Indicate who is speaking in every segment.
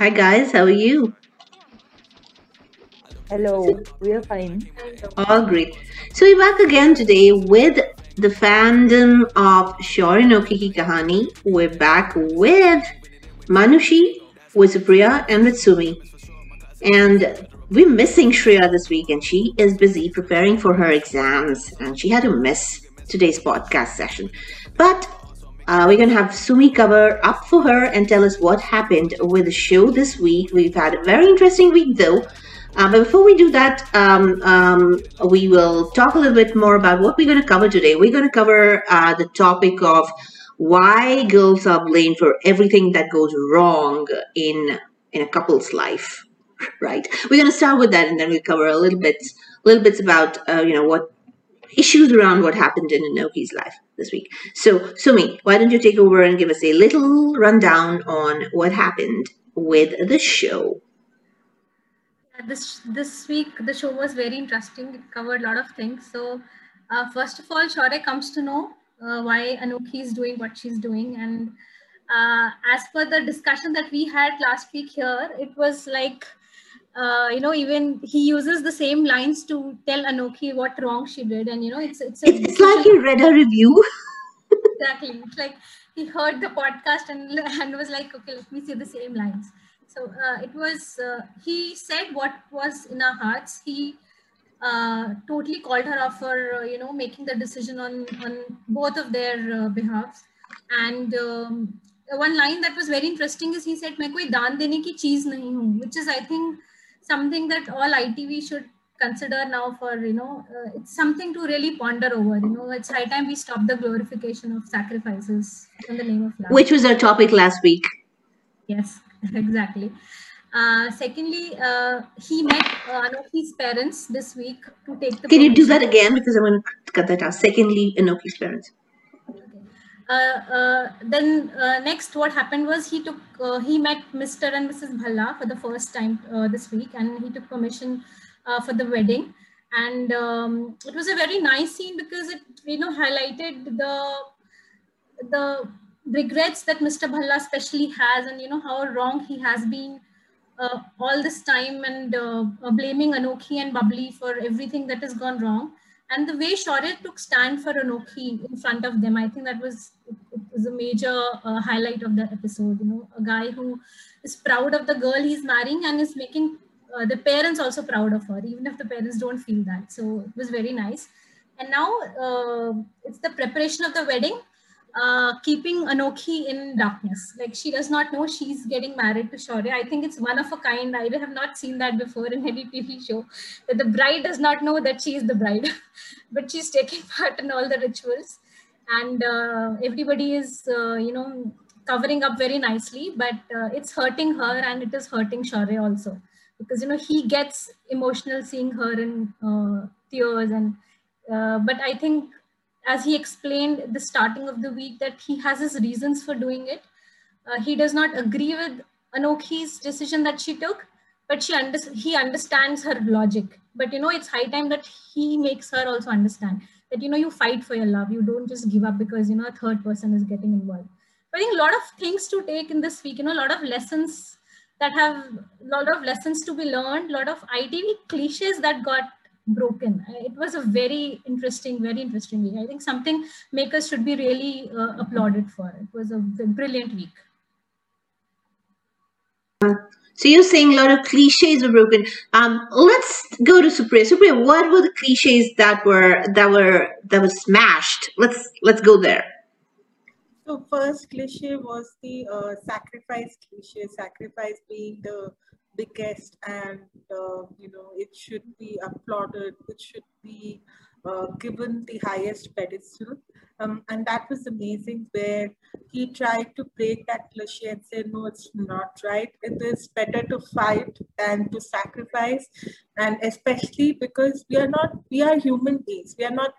Speaker 1: Hi guys, how are you?
Speaker 2: Hello, we are fine.
Speaker 1: All great. So we're back again today with the fandom of Shaurya Anokhi Ki Kahani. We're back with Manushi, with Supriya, and with Sumi. And we're missing Shreya this week, and she is busy preparing for her exams, and she had to miss today's podcast session. But uh, we're going to have Sumi cover up for her and tell us what happened with the show this week. We've had a very interesting week, though. Uh, but before we do that, um, um, we will talk a little bit more about what we're going to cover today. We're going to cover uh, the topic of why girls are blamed for everything that goes wrong in in a couple's life. Right. We're going to start with that, and then we'll cover a little bit, little bits about uh, you know what issues around what happened in Anokhi's life this week. So, Sumi, why don't you take over and give us a little rundown on what happened with the show?
Speaker 3: this this week the show was very interesting. It covered a lot of things. So uh, first of all, Shaurya comes to know uh, why Anokhi is doing what she's doing, and uh, as per the discussion that we had last week here, it was like uh, you know, even he uses the same lines to tell Anokhi what wrong she did, and you know, it's it's,
Speaker 1: it's, it's like he read a review.
Speaker 3: exactly, it's like he heard the podcast and and was like, okay, let me see the same lines. So uh, it was uh, he said what was in our hearts. He uh, totally called her off for uh, you know making the decision on on both of their uh, behalf, and um, one line that was very interesting is he said, "मैं कोई दान देने की चीज नहीं हूँ," which is I think something that all ITV should consider now for you know uh, it's something to really ponder over you know it's high time we stop the glorification of sacrifices in the name of love
Speaker 1: which was our topic last week
Speaker 3: yes exactly. Uh, secondly, uh, he met uh, Anokhi's parents this week to take the.
Speaker 1: Can you do that again? Because I'm going to cut that out. Secondly, Anokhi's parents.
Speaker 3: Uh, uh, then uh, next, what happened was he took he met Mr. and Mrs. Bhalla for the first time this week, and he took permission for the wedding. And um, it was a very nice scene because it you know highlighted the the regrets that Mr. Bhalla especially has, and you know how wrong he has been uh, all this time, and uh, blaming Anokhi and Bubbly for everything that has gone wrong. And the way Shaurya took stand for Anokhi in front of them, I think that was it, was a major uh, highlight of the episode. You know, a guy who is proud of the girl he's marrying and is making uh, the parents also proud of her, even if the parents don't feel that. So it was very nice. And now uh, it's the preparation of the wedding uh, keeping Anokhi in darkness. Like she does not know she's getting married to Shaurya. I think it's one of a kind. I have not seen that before in any TV show. That the bride does not know that she is the bride, but she's taking part in all the rituals, and uh, everybody is, uh, you know, covering up very nicely. But uh, it's hurting her, and it is hurting Shaurya also, because you know he gets emotional seeing her in uh, tears, and uh, but I think as he explained the starting of the week that he has his reasons for doing it. Uh, he does not agree with Anokhi's decision that she took, but she under- he understands her logic. But you know, it's high time that he makes her also understand that you know you fight for your love. You don't just give up because you know a third person is getting involved. But I think a lot of things to take in this week. You know, a lot of lessons that have a lot of lessons to be learned. A lot of ITV cliches that got broken. It was a very interesting, very interesting week. I think something makers should be really uh, applauded for. It was a brilliant week.
Speaker 1: So you're saying a lot of cliches were broken. Um, let's go to Supriya. Supriya, what were the cliches that were that were that were smashed? Let's let's go there.
Speaker 4: So first cliche was the uh, sacrifice cliche. Sacrifice being the biggest and uh, you know it should be applauded it should be uh, given the highest pedestal. Um, and that was amazing where he tried to break that cliche and say no it's not right. It is better to fight than to sacrifice. And especially because we are not we are human beings. We are not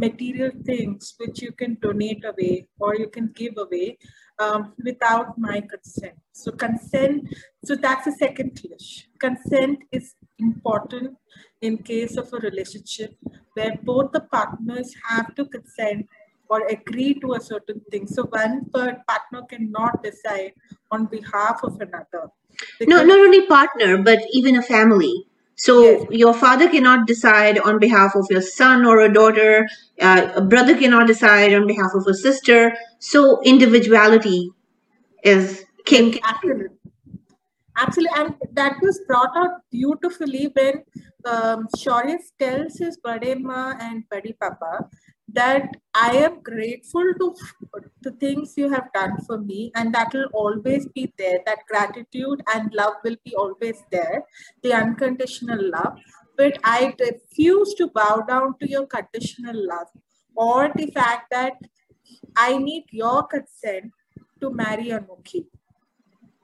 Speaker 4: material things which you can donate away or you can give away um, without my consent. So consent, so that's the second cliche. Consent is important in case of a relationship where both the partners have to consent or agree to a certain thing. So one partner cannot decide on behalf of another.
Speaker 1: No, not only partner, but even a family. So yes. your father cannot decide on behalf of your son or a daughter. Uh, a brother cannot decide on behalf of a sister. So individuality is king.
Speaker 4: Absolutely. Absolutely. And that was brought out beautifully when um, Shaurya tells his Bade Ma and Badi Papa that I am grateful to the things you have done for me, and that will always be there. That gratitude and love will be always there, the unconditional love. But I refuse to bow down to your conditional love or the fact that I need your consent to marry Anokhi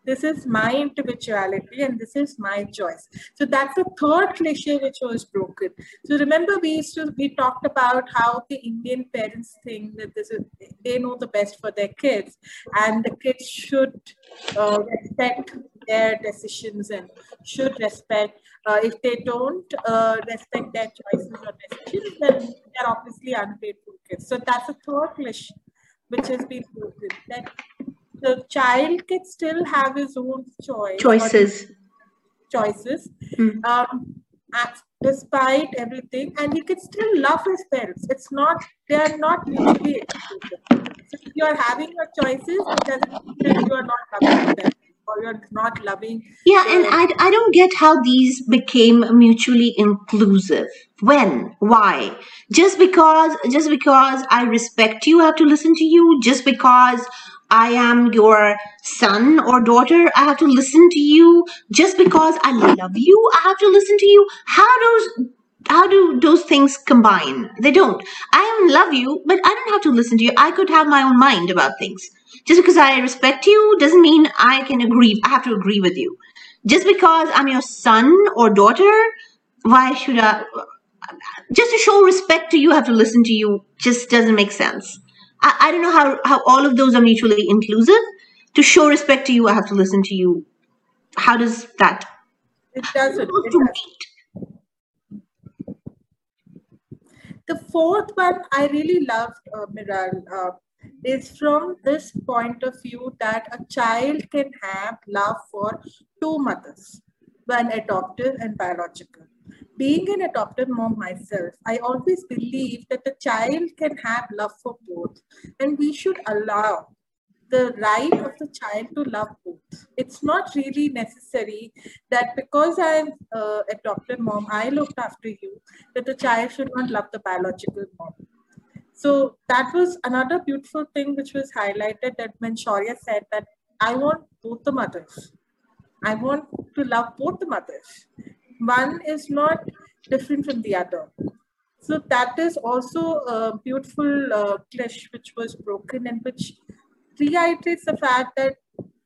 Speaker 4: this is my individuality and this is my choice. So that's the third cliche which was broken. So remember we used to we talked about how the indian parents think that this is they know the best for their kids and the kids should uh, respect their decisions and should respect uh, if they don't uh, respect their choices or decisions then they're obviously ungrateful kids. So that's the third cliche which has been broken. That the child can still have his own choice
Speaker 1: choices.
Speaker 4: choices mm. um, despite everything and he can still love his parents. It's not they are not mutually exclusive. So if you are having your choices it doesn't mean that you are not loving them or you're not loving
Speaker 1: yeah and I, I don't get how these became mutually inclusive. When? Why? Just because just because i respect you i have to listen to you. Just because I am your son or daughter, I have to listen to you. Just because I love you, I have to listen to you. How does how do those things combine? They don't. I love you, but I don't have to listen to you. I could have my own mind about things. Just because I respect you doesn't mean I can agree. I have to agree with you. Just because I'm your son or daughter, why should I? Just to show respect to you, I have to listen to you. Just doesn't make sense. I, I don't know how, how all of those are mutually inclusive. To show respect to you, I have to listen to you. How does that?
Speaker 4: It doesn't. It doesn't. The fourth one I really loved, uh, Miral, uh, is from this point of view that a child can have love for two mothers, one adoptive and biological being an adopted mom myself, I always believe that the child can have love for both, and we should allow the right of the child to love both. It's not really necessary that because I'm uh, adopted mom, I looked after you, that the child should not love the biological mom. So that was another beautiful thing which was highlighted that when Shaurya said that I want both the mothers. I want to love both the mothers one is not different from the other. So that is also a beautiful uh, clash which was broken and which reiterates the fact that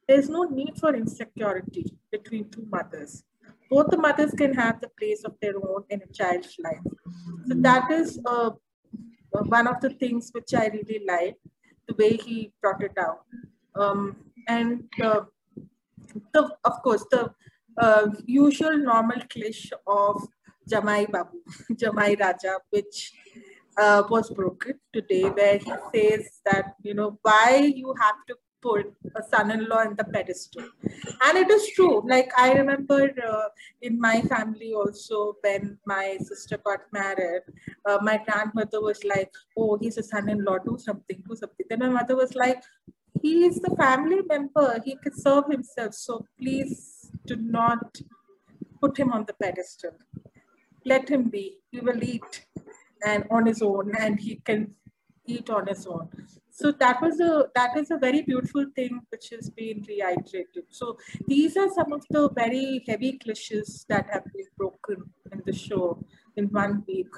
Speaker 4: there's no need for insecurity between two mothers. Both the mothers can have the place of their own in a child's life. So that is uh, one of the things which I really like, the way he brought it out. Um, and uh, the, of course, the uh, usual normal cliche of Jamai Babu, Jamai Raja, which uh, was broken today, where he says that, you know, why you have to put a son-in-law in the pedestal. And it is true. Like I remember uh, in my family also, when my sister got married, uh, my grandmother was like, oh, he's a son-in-law, do something, do something. Then my mother was like, he is the family member. He can serve himself. So please do not put him on the pedestal. Let him be. He will eat and on his own, and he can eat on his own. So that was a that is a very beautiful thing which has been reiterated. So these are some of the very heavy cliches that have been broken in the show in one week,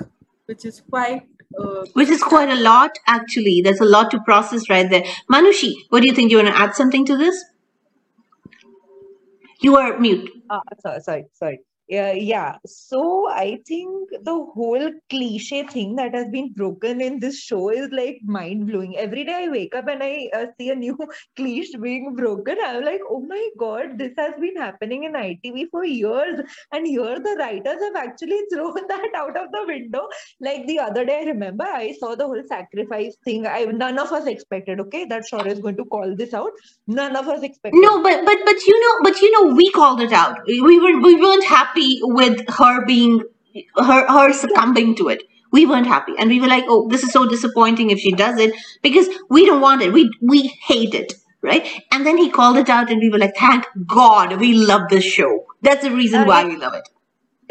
Speaker 4: which is quite uh,
Speaker 1: which is quite a lot actually there's a lot to process right there manushi what do you think you want to add something to this you are mute.
Speaker 2: Uh, sorry, sorry, sorry. Uh, yeah. So i think the whole cliche thing that has been broken in this show is like mind blowing every day i wake up and i uh, see a new cliche being broken i'm like oh my god this has been happening in itv for years and here the writers have actually thrown that out of the window. Like the other day i remember i saw the whole sacrifice thing. I none of us expected okay that Shaurya is going to call this out. None of us expected.
Speaker 1: No but but but you know but you know we called it out. We were we weren't happy with her being her her succumbing to it. We weren't happy. And we were like oh this is so disappointing if she does it because we don't want it. We we hate it right? And then he called it out and we were like thank god we love this show. That's the reason uh, why we love it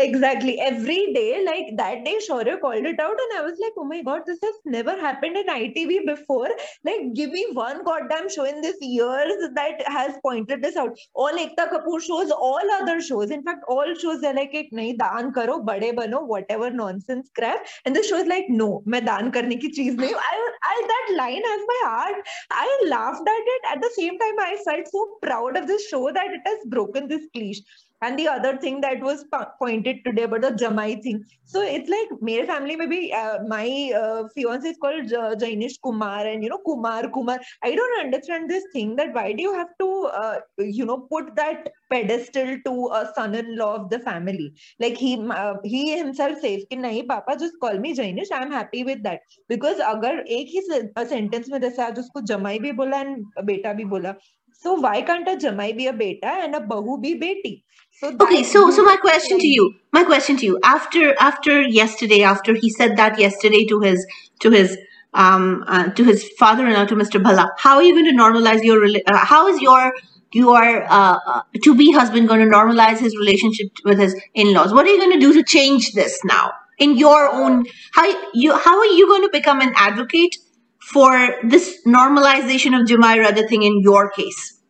Speaker 2: exactly. Every day like that day Shaurya called it out and I was like oh my god this has never happened in ITV before. Like give me one goddamn show in this years that has pointed this out. All Ekta Kapoor shows all other shows. In fact all shows they're like nahi daan karo bade bano whatever nonsense crap. And the show is like no main daan karne ki cheez nahi I, I that line has my heart. I laughed at it. At the same time I felt so proud of this show that it has broken this cliche and the other thing that was pointed today about the Jamai thing. So it's like my family, maybe uh, my uh, fiance is called uh, Jainish Kumar, and you know Kumar Kumar. I don't understand this thing that why do you have to uh, you know put that pedestal to a son-in-law of the family? Like he uh, he himself says कि नहीं Papa, just call me Jainish. I'm happy with that because अगर एक ही sentence में जैसे आज उसको जमाई भी बोला and बेटा भी बोला so why can't a jamai be a beta and a bahu be beti?
Speaker 1: so okay, so so my question to you, my question to you, after after yesterday, after he said that yesterday to his to his um uh, to his father-in-law to Mr. Bhalla, how are you going to normalize your uh, how is your your uh, uh, to be husband going to normalize his relationship with his in-laws? What are you going to do to change this now in your own how you how are you going to become an advocate? for this normalization of Jamai Raja thing in your case?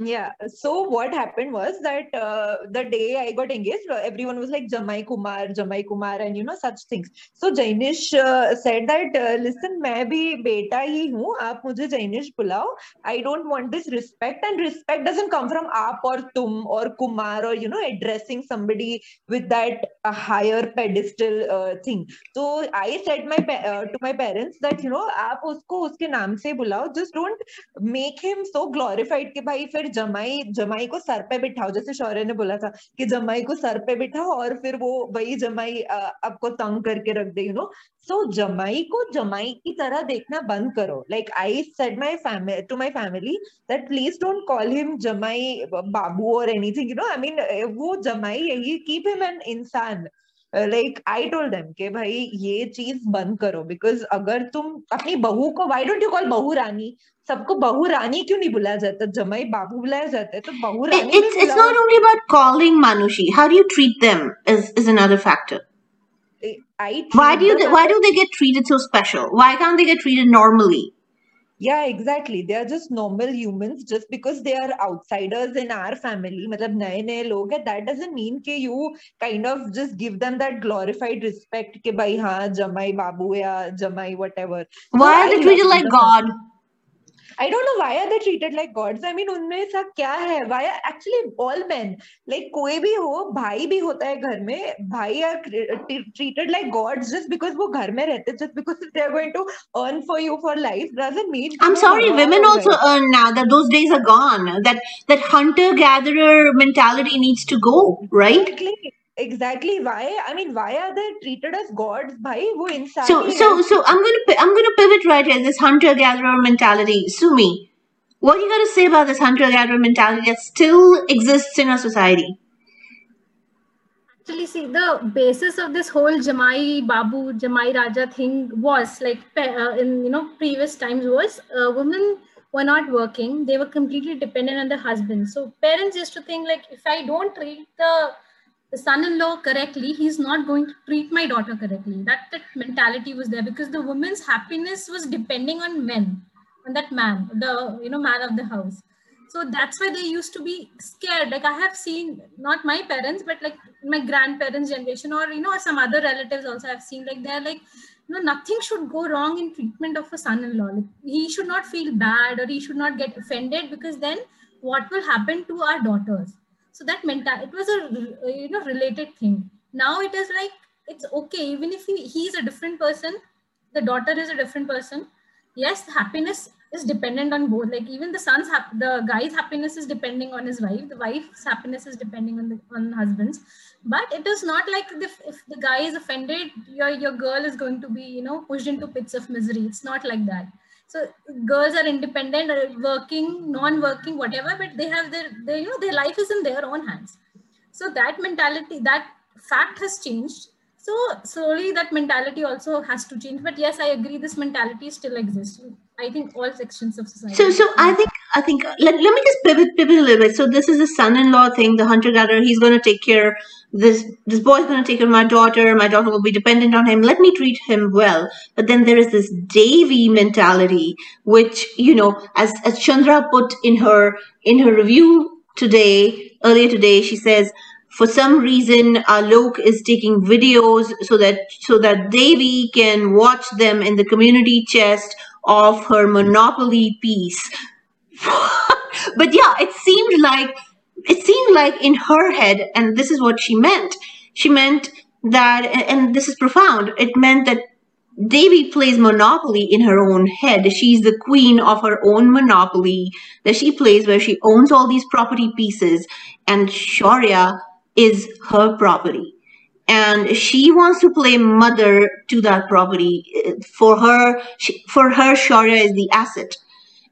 Speaker 2: Yeah. So what happened was that uh, the day i got engaged everyone was like jamai kumar jamai kumar and you know such things. So jainish uh, said that uh, listen main bhi beta hi hu. Aap mujhe jainish bulao. I don't want this respect. And respect doesn't come from aap or tum or kumar or you know addressing somebody with that uh, higher pedestal uh, thing. So i said my uh, to my parents that you know aap usko uske naam se bulao. Just don't make him so glorified ke भाई, फिर जमाई जमाई को sir पे बिठाओ, जैसे शौर्य ने बोला था कि जमाई को सर पे बिठाओ और फिर वो वही जमाई आपको तंग करके रख दे यू नो सो जमाई को जमाई की तरह देखना बंद करो। Like I said my family to my family that please don't call him jamai babu और anything you know I mean वो जमाई यही keep him an insaan like I told them के भाई ये चीज़ बंद करो बिकॉज़ अगर तुम अपनी बहू को व्हाई डोंट यू कॉल बहू रानी? सबको बहू रानी क्यों नहीं बुलाया जाता? जमाई बाबू बुलाया जाता है तो बहू रानी
Speaker 1: it's it's not only about calling Manushi how do you treat them is is another factor I why do why do they get treated so special why can't they get treated normally
Speaker 2: yeah exactly. They are just normal humans just because they are outsiders in our family. matlab naye naye log hai that doesn't mean ke you kind of just give them that glorified respect ke bhai ha jamai babu ya jamai whatever.
Speaker 1: Why so are they treated like god
Speaker 2: I don't know why are they treated like gods I mean उनमें ऐसा क्या है? Why actually all men like कोई भी हो भाई भी होता है घर में भाई are treated like gods just because वो घर में रहते हैं just because they are going to earn for you for life doesn't mean
Speaker 1: I am sorry women also earn now that those days are gone that that hunter gatherer mentality needs to go right
Speaker 2: exactly. Exactly. Why? I mean why are they treated as gods? Bhai wo
Speaker 1: insan so so so i'm going to i'm going to pivot right here. This hunter gatherer mentality. Sumi what are you going to say about this hunter gatherer mentality that still exists in our society?
Speaker 3: Actually see the basis of this whole jamai babu jamai raja thing was like uh, in you know previous times was uh, women were not working. They were completely dependent on the husband so parents used to think like if i don't treat the the son-in-law correctly, he's not going to treat my daughter correctly. That that mentality was there because the woman's happiness was depending on men, on that man, the you know man of the house. So that's why they used to be scared. Like I have seen, not my parents, but like my grandparents' generation, or you know, some other relatives also have seen. Like they're like, you know, nothing should go wrong in treatment of a son-in-law. Like he should not feel bad or he should not get offended because then what will happen to our daughters? So that meant that it was a uh, you know related thing. Now it is like it's okay even if he, he's a different person, the daughter is a different person. Yes, happiness is dependent on both. Like even the son's hap- the guy's happiness is depending on his wife. The wife's happiness is depending on the on husband's. But it is not like if, if the guy is offended, your your girl is going to be you know pushed into pits of misery. It's not like that so girls are independent uh, working non-working whatever but they have their, their you know their life is in their own hands. So that mentality that fact has changed. So slowly that mentality also has to change. But yes i agree this mentality still exists i think all sections of society
Speaker 1: so so i think i think uh, let, let me just pivot pivot a little bit. So this is a son-in-law thing the hunter gatherer. He's going to take care this this boy's going to take care of my daughter. My daughter will be dependent on him. Let me treat him well. But then there is this devi mentality which you know as as chandra put in her in her review today earlier today she says for some reason Alok is taking videos so that so that Devi can watch them in the community chest of her monopoly piece. but yeah, it seemed like it seemed like in her head, and this is what she meant. She meant that, and this is profound. It meant that Devi plays Monopoly in her own head. She's the queen of her own Monopoly that she plays, where she owns all these property pieces, and Shaurya is her property. And she wants to play mother to that property. Uh, for her, she, for her, Shaurya is the asset.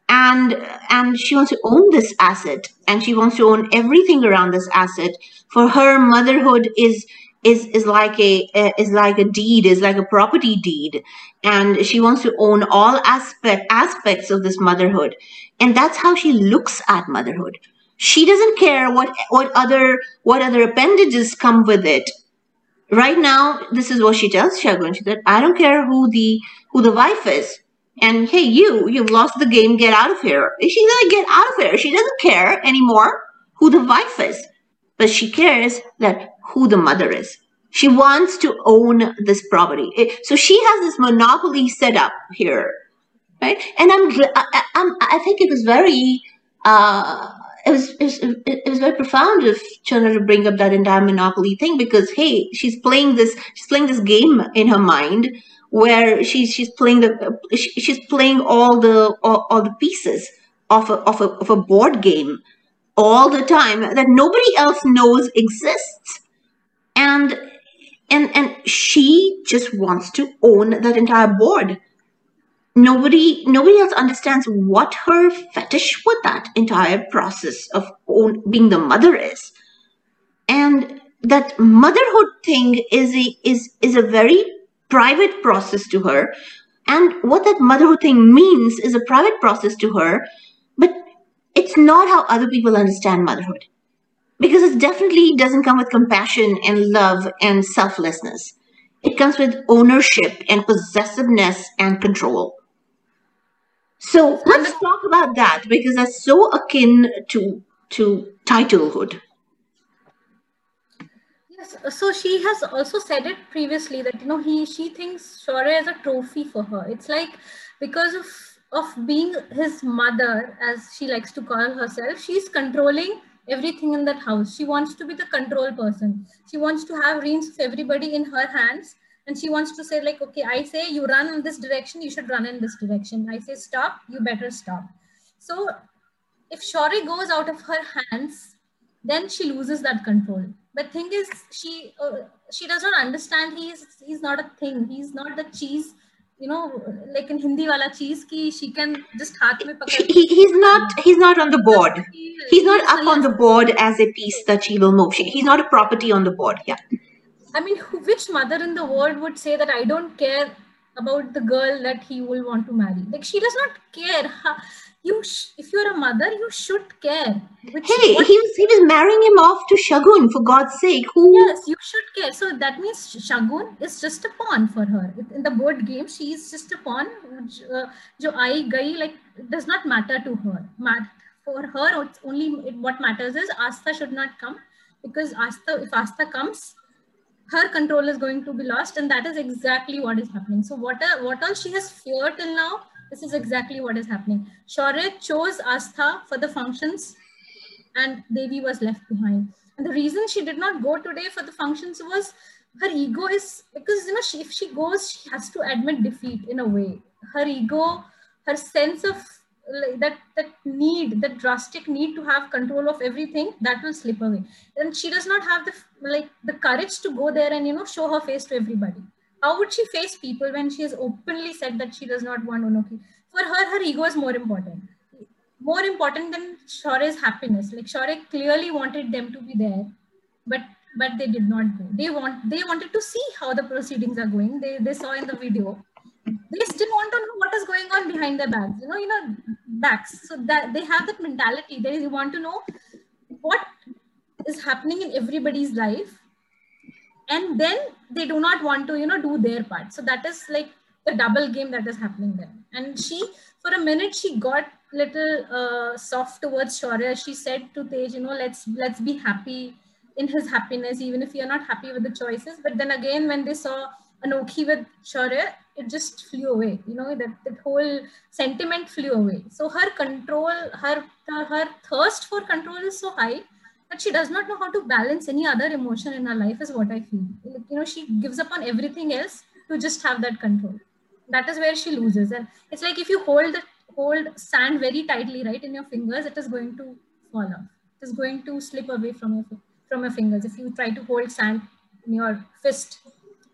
Speaker 1: And, and she wants to own this asset and she wants to own everything around this asset. For her, motherhood is, is is like a is like a deed is like a property deed and she wants to own all aspect aspects of this motherhood and that's how she looks at motherhood she doesn't care what what other what other appendages come with it right now this is what she tells shagun. She said i don't care who the who the wife is. And hey you you've lost the game. Get out of here. She's gonna get out of here she doesn't care anymore who the wife is. But she cares that who the mother is. She wants to own this property. So she has this monopoly set up here right? And i'm i, I'm, I think it was very uh it was, it was it was very profound of Chandra to bring up that entire monopoly thing because hey, she's playing this she's playing this game in her mind where she's she's playing the she's playing all the all, all the pieces of a, of a of a board game all the time that nobody else knows exists. And and and she just wants to own that entire board nobody nobody else understands what her fetish with that entire process of own, being the mother is. And that motherhood thing is a is is a very private process to her. And what that motherhood thing means is a private process to her but it's not how other people understand motherhood. Because it definitely doesn't come with compassion and love and selflessness. It comes with ownership and possessiveness and control so let's talk about that because that's so akin to to titlehood.
Speaker 3: Yes, so she has also said it previously that you know he she thinks Shaurya is a trophy for her. It's like because of of being his mother, as she likes to call herself, she's controlling everything in that house. She wants to be the control person. She wants to have reins of everybody in her hands and she wants to say like okay i say you run in this direction you should run in this direction. I say stop you better stop. So if Shaurya goes out of her hands then she loses that control. But thing is she uh, she does not understand he's he's not a thing. He's not the cheese you know like in hindi wala cheese ki she can just haath mein pakad
Speaker 1: he, he's not he's not on the board. he's not up on the board as a piece that she will move. She, he's not a property on the board yeah
Speaker 3: I mean, which mother in the world would say that I don't care about the girl that he will want to marry? Like she does not care. You, if you're a mother, you should care.
Speaker 1: Which, hey, what, he was he was marrying him off to Shagun for God's sake. Who?
Speaker 3: Yes, you should care. So that means Shagun is just a pawn for her in the board game. She is just a pawn. Uh, jo I gai like does not matter to her. For her, it's only what matters is Astha should not come because Astha, if Astha comes, her control is going to be lost and that is exactly what is happening so what are, what all she has feared till now this is exactly what is happening Shaurya chose Astha for the functions and Devi was left behind. And the reason she did not go today for the functions was her ego is because you know she, if she goes, she has to admit defeat in a way. Her ego, her sense of that that need that drastic need to have control of everything that will slip away and she does not have the like the courage to go there and you know show her face to everybody how would she face people when she has openly said that she does not want Anokhi? For her, her ego is more important. More important than Shaurya's happiness. Like Shaurya clearly wanted them to be there, but but they did not go. They want they wanted to see how the proceedings are going. They they saw in the video they still want to know what is going on behind their backs you know you know backs. So that they have that mentality. They want to know what is happening in everybody's life. And then they do not want to you know do their part. So that is like the double game that is happening there. And she for a minute she got little uh, soft towards Shaurya. She said to Tej, you know, let's let's be happy in his happiness, even if you're not happy with the choices. But then again, when they saw Anokhi with Shaurya, it just flew away. You know, that, that whole sentiment flew away. So her control, her her thirst for control is so high that she does not know how to balance any other emotion in her life, is what I feel. You know, she gives up on everything else to just have that control. That is where she loses. And it's like if you hold the hold sand very tightly, right, in your fingers, it is going to fall off. It is going to slip away from your from your fingers. If you try to hold sand in your fist,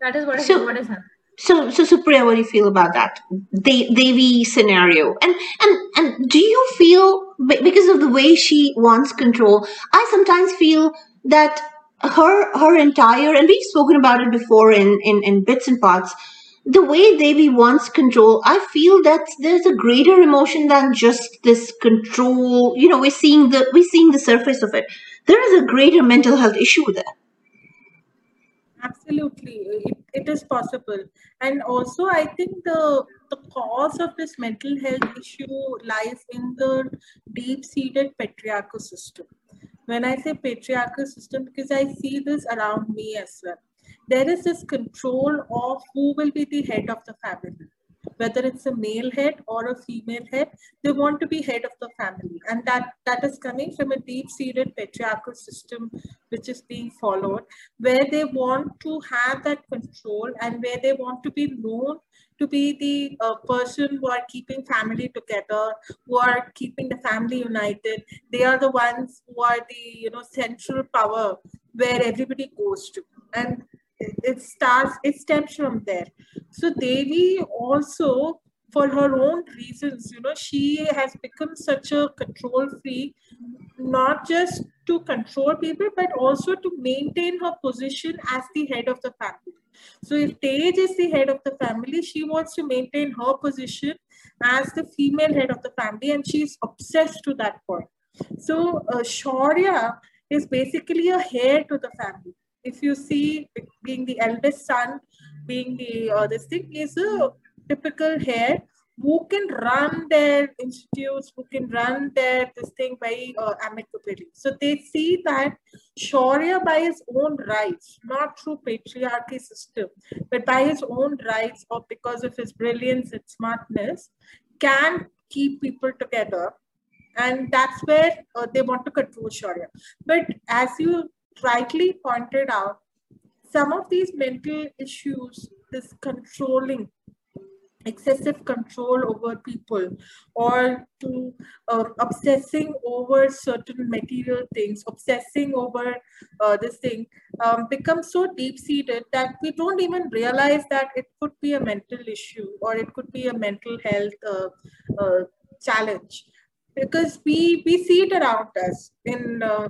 Speaker 3: that is what is, so, what is happening.
Speaker 1: So, so Supriya, what do you feel about that Devi scenario? And and and do you feel because of the way she wants control? I sometimes feel that her her entire and we've spoken about it before in in, in bits and parts. The way Devi wants control, I feel that there's a greater emotion than just this control. You know, we're seeing the we're seeing the surface of it. There is a greater mental health issue there.
Speaker 4: Absolutely, it, it is possible. And also, I think the the cause of this mental health issue lies in the deep-seated patriarchal system. When I say patriarchal system, because I see this around me as well. There is this control of who will be the head of the family whether it's a male head or a female head, they want to be head of the family. And that, that is coming from a deep-seated patriarchal system which is being followed, where they want to have that control and where they want to be known to be the uh, person who are keeping family together, who are keeping the family united. They are the ones who are the you know central power where everybody goes to. And it starts it stems from there. So devi also for her own reasons you know she has become such a control freak not just to control people but also to maintain her position as the head of the family. So if Tej is the head of the family she wants to maintain her position as the female head of the family and she's obsessed to that point. So uh, is basically a heir to the family if you see being the eldest son, being the uh, this thing is a typical heir who can run their institutes, who can run their this thing by uh, amicably. So they see that Shaurya by his own rights, not through patriarchy system, but by his own rights or because of his brilliance and smartness, can keep people together. And that's where uh, they want to control Shaurya. But as you rightly pointed out, some of these mental issues, this controlling, excessive control over people, or to uh, obsessing over certain material things, obsessing over uh, this thing, um, becomes so deep seated that we don't even realize that it could be a mental issue or it could be a mental health uh, uh challenge because we we see it around us in uh,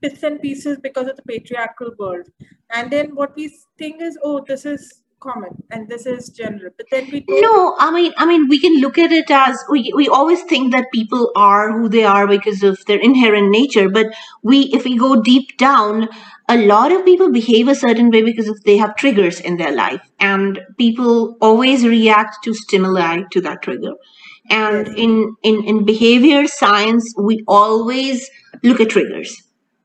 Speaker 4: bits and pieces because of the patriarchal world. And then what we think is oh this is common and this is general. But then we
Speaker 1: no i mean i mean we can look at it as we, we always think that people are who they are because of their inherent nature. But we if we go deep down a lot of people behave a certain way because of they have triggers in their life. And people always react to stimuli to that trigger and in, in, in behavior science, we always look at triggers.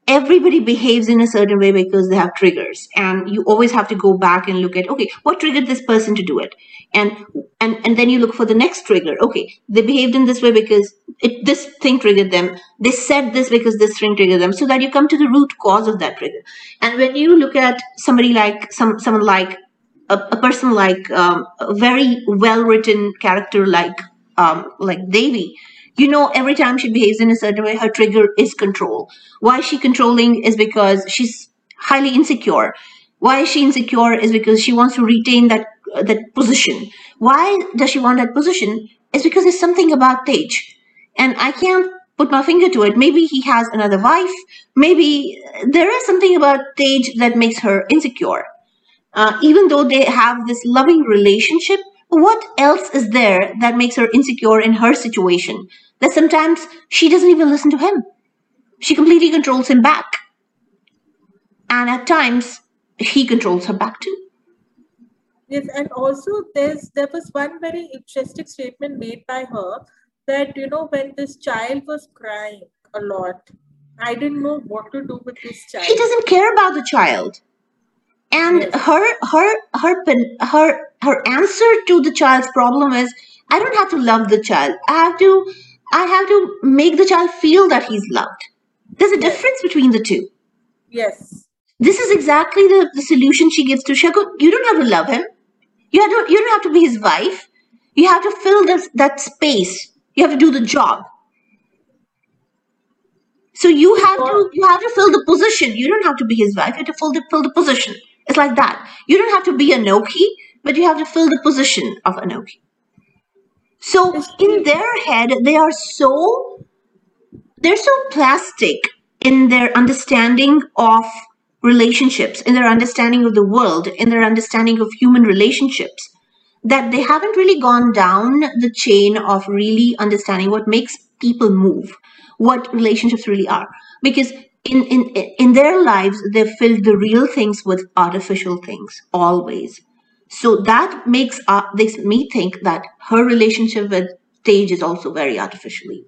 Speaker 1: everybody behaves in a certain way because they have triggers. And you always have to go back and look at okay what triggered this person to do it? And and and then you look for the next trigger. Okay they behaved in this way because it this thing triggered them. They said this because this thing triggered them. So that you come to the root cause of that trigger. And when you look at somebody like some someone like a, a person like um, a very well written character like um, like Devi. You know every time she behaves in a certain way her trigger is control. Why is she controlling is because she's highly insecure. Why is she insecure is because she wants to retain that uh, that position. Why does she want that position? Is because there's something about Tej. And I can't put my finger to it. Maybe he has another wife. Maybe there is something about Tej that makes her insecure. Uh, even though they have this loving relationship what else is there that makes her insecure in her situation? That sometimes she doesn't even listen to him. She completely controls him back. And at times, he controls her back too.
Speaker 4: Yes, and also there's there was one very interesting statement made by her that you know when this child was crying a lot, I didn't know what to do with this child.
Speaker 1: He doesn't care about the child and
Speaker 4: Yes.
Speaker 1: her her her her her answer to the child's problem is i don't have to love the child i have to i have to make the child feel that he's loved there's a
Speaker 4: Yes.
Speaker 1: difference between the two
Speaker 4: Yes.
Speaker 1: this is exactly the, the solution she gives to Shagun. You don't have to love him. You have to, you don't have to be his wife. You have to fill this, that space. You have to do the job. So you have to you have to fill the position. You don't have to be his wife. You have to fill the fill the position. It's like that. You don't have to be a Anokhi, but you have to fill the position of a Anokhi.
Speaker 4: So
Speaker 1: in their head, they are so they're so plastic in their understanding of relationships, in their understanding of the world, in their understanding of human relationships, that they haven't really gone down the chain of really understanding what makes people move, what relationships really are. Because in, in, in their lives, they fill the real things with artificial things, always. So that makes, uh, makes me think that her relationship with Tej is also very artificially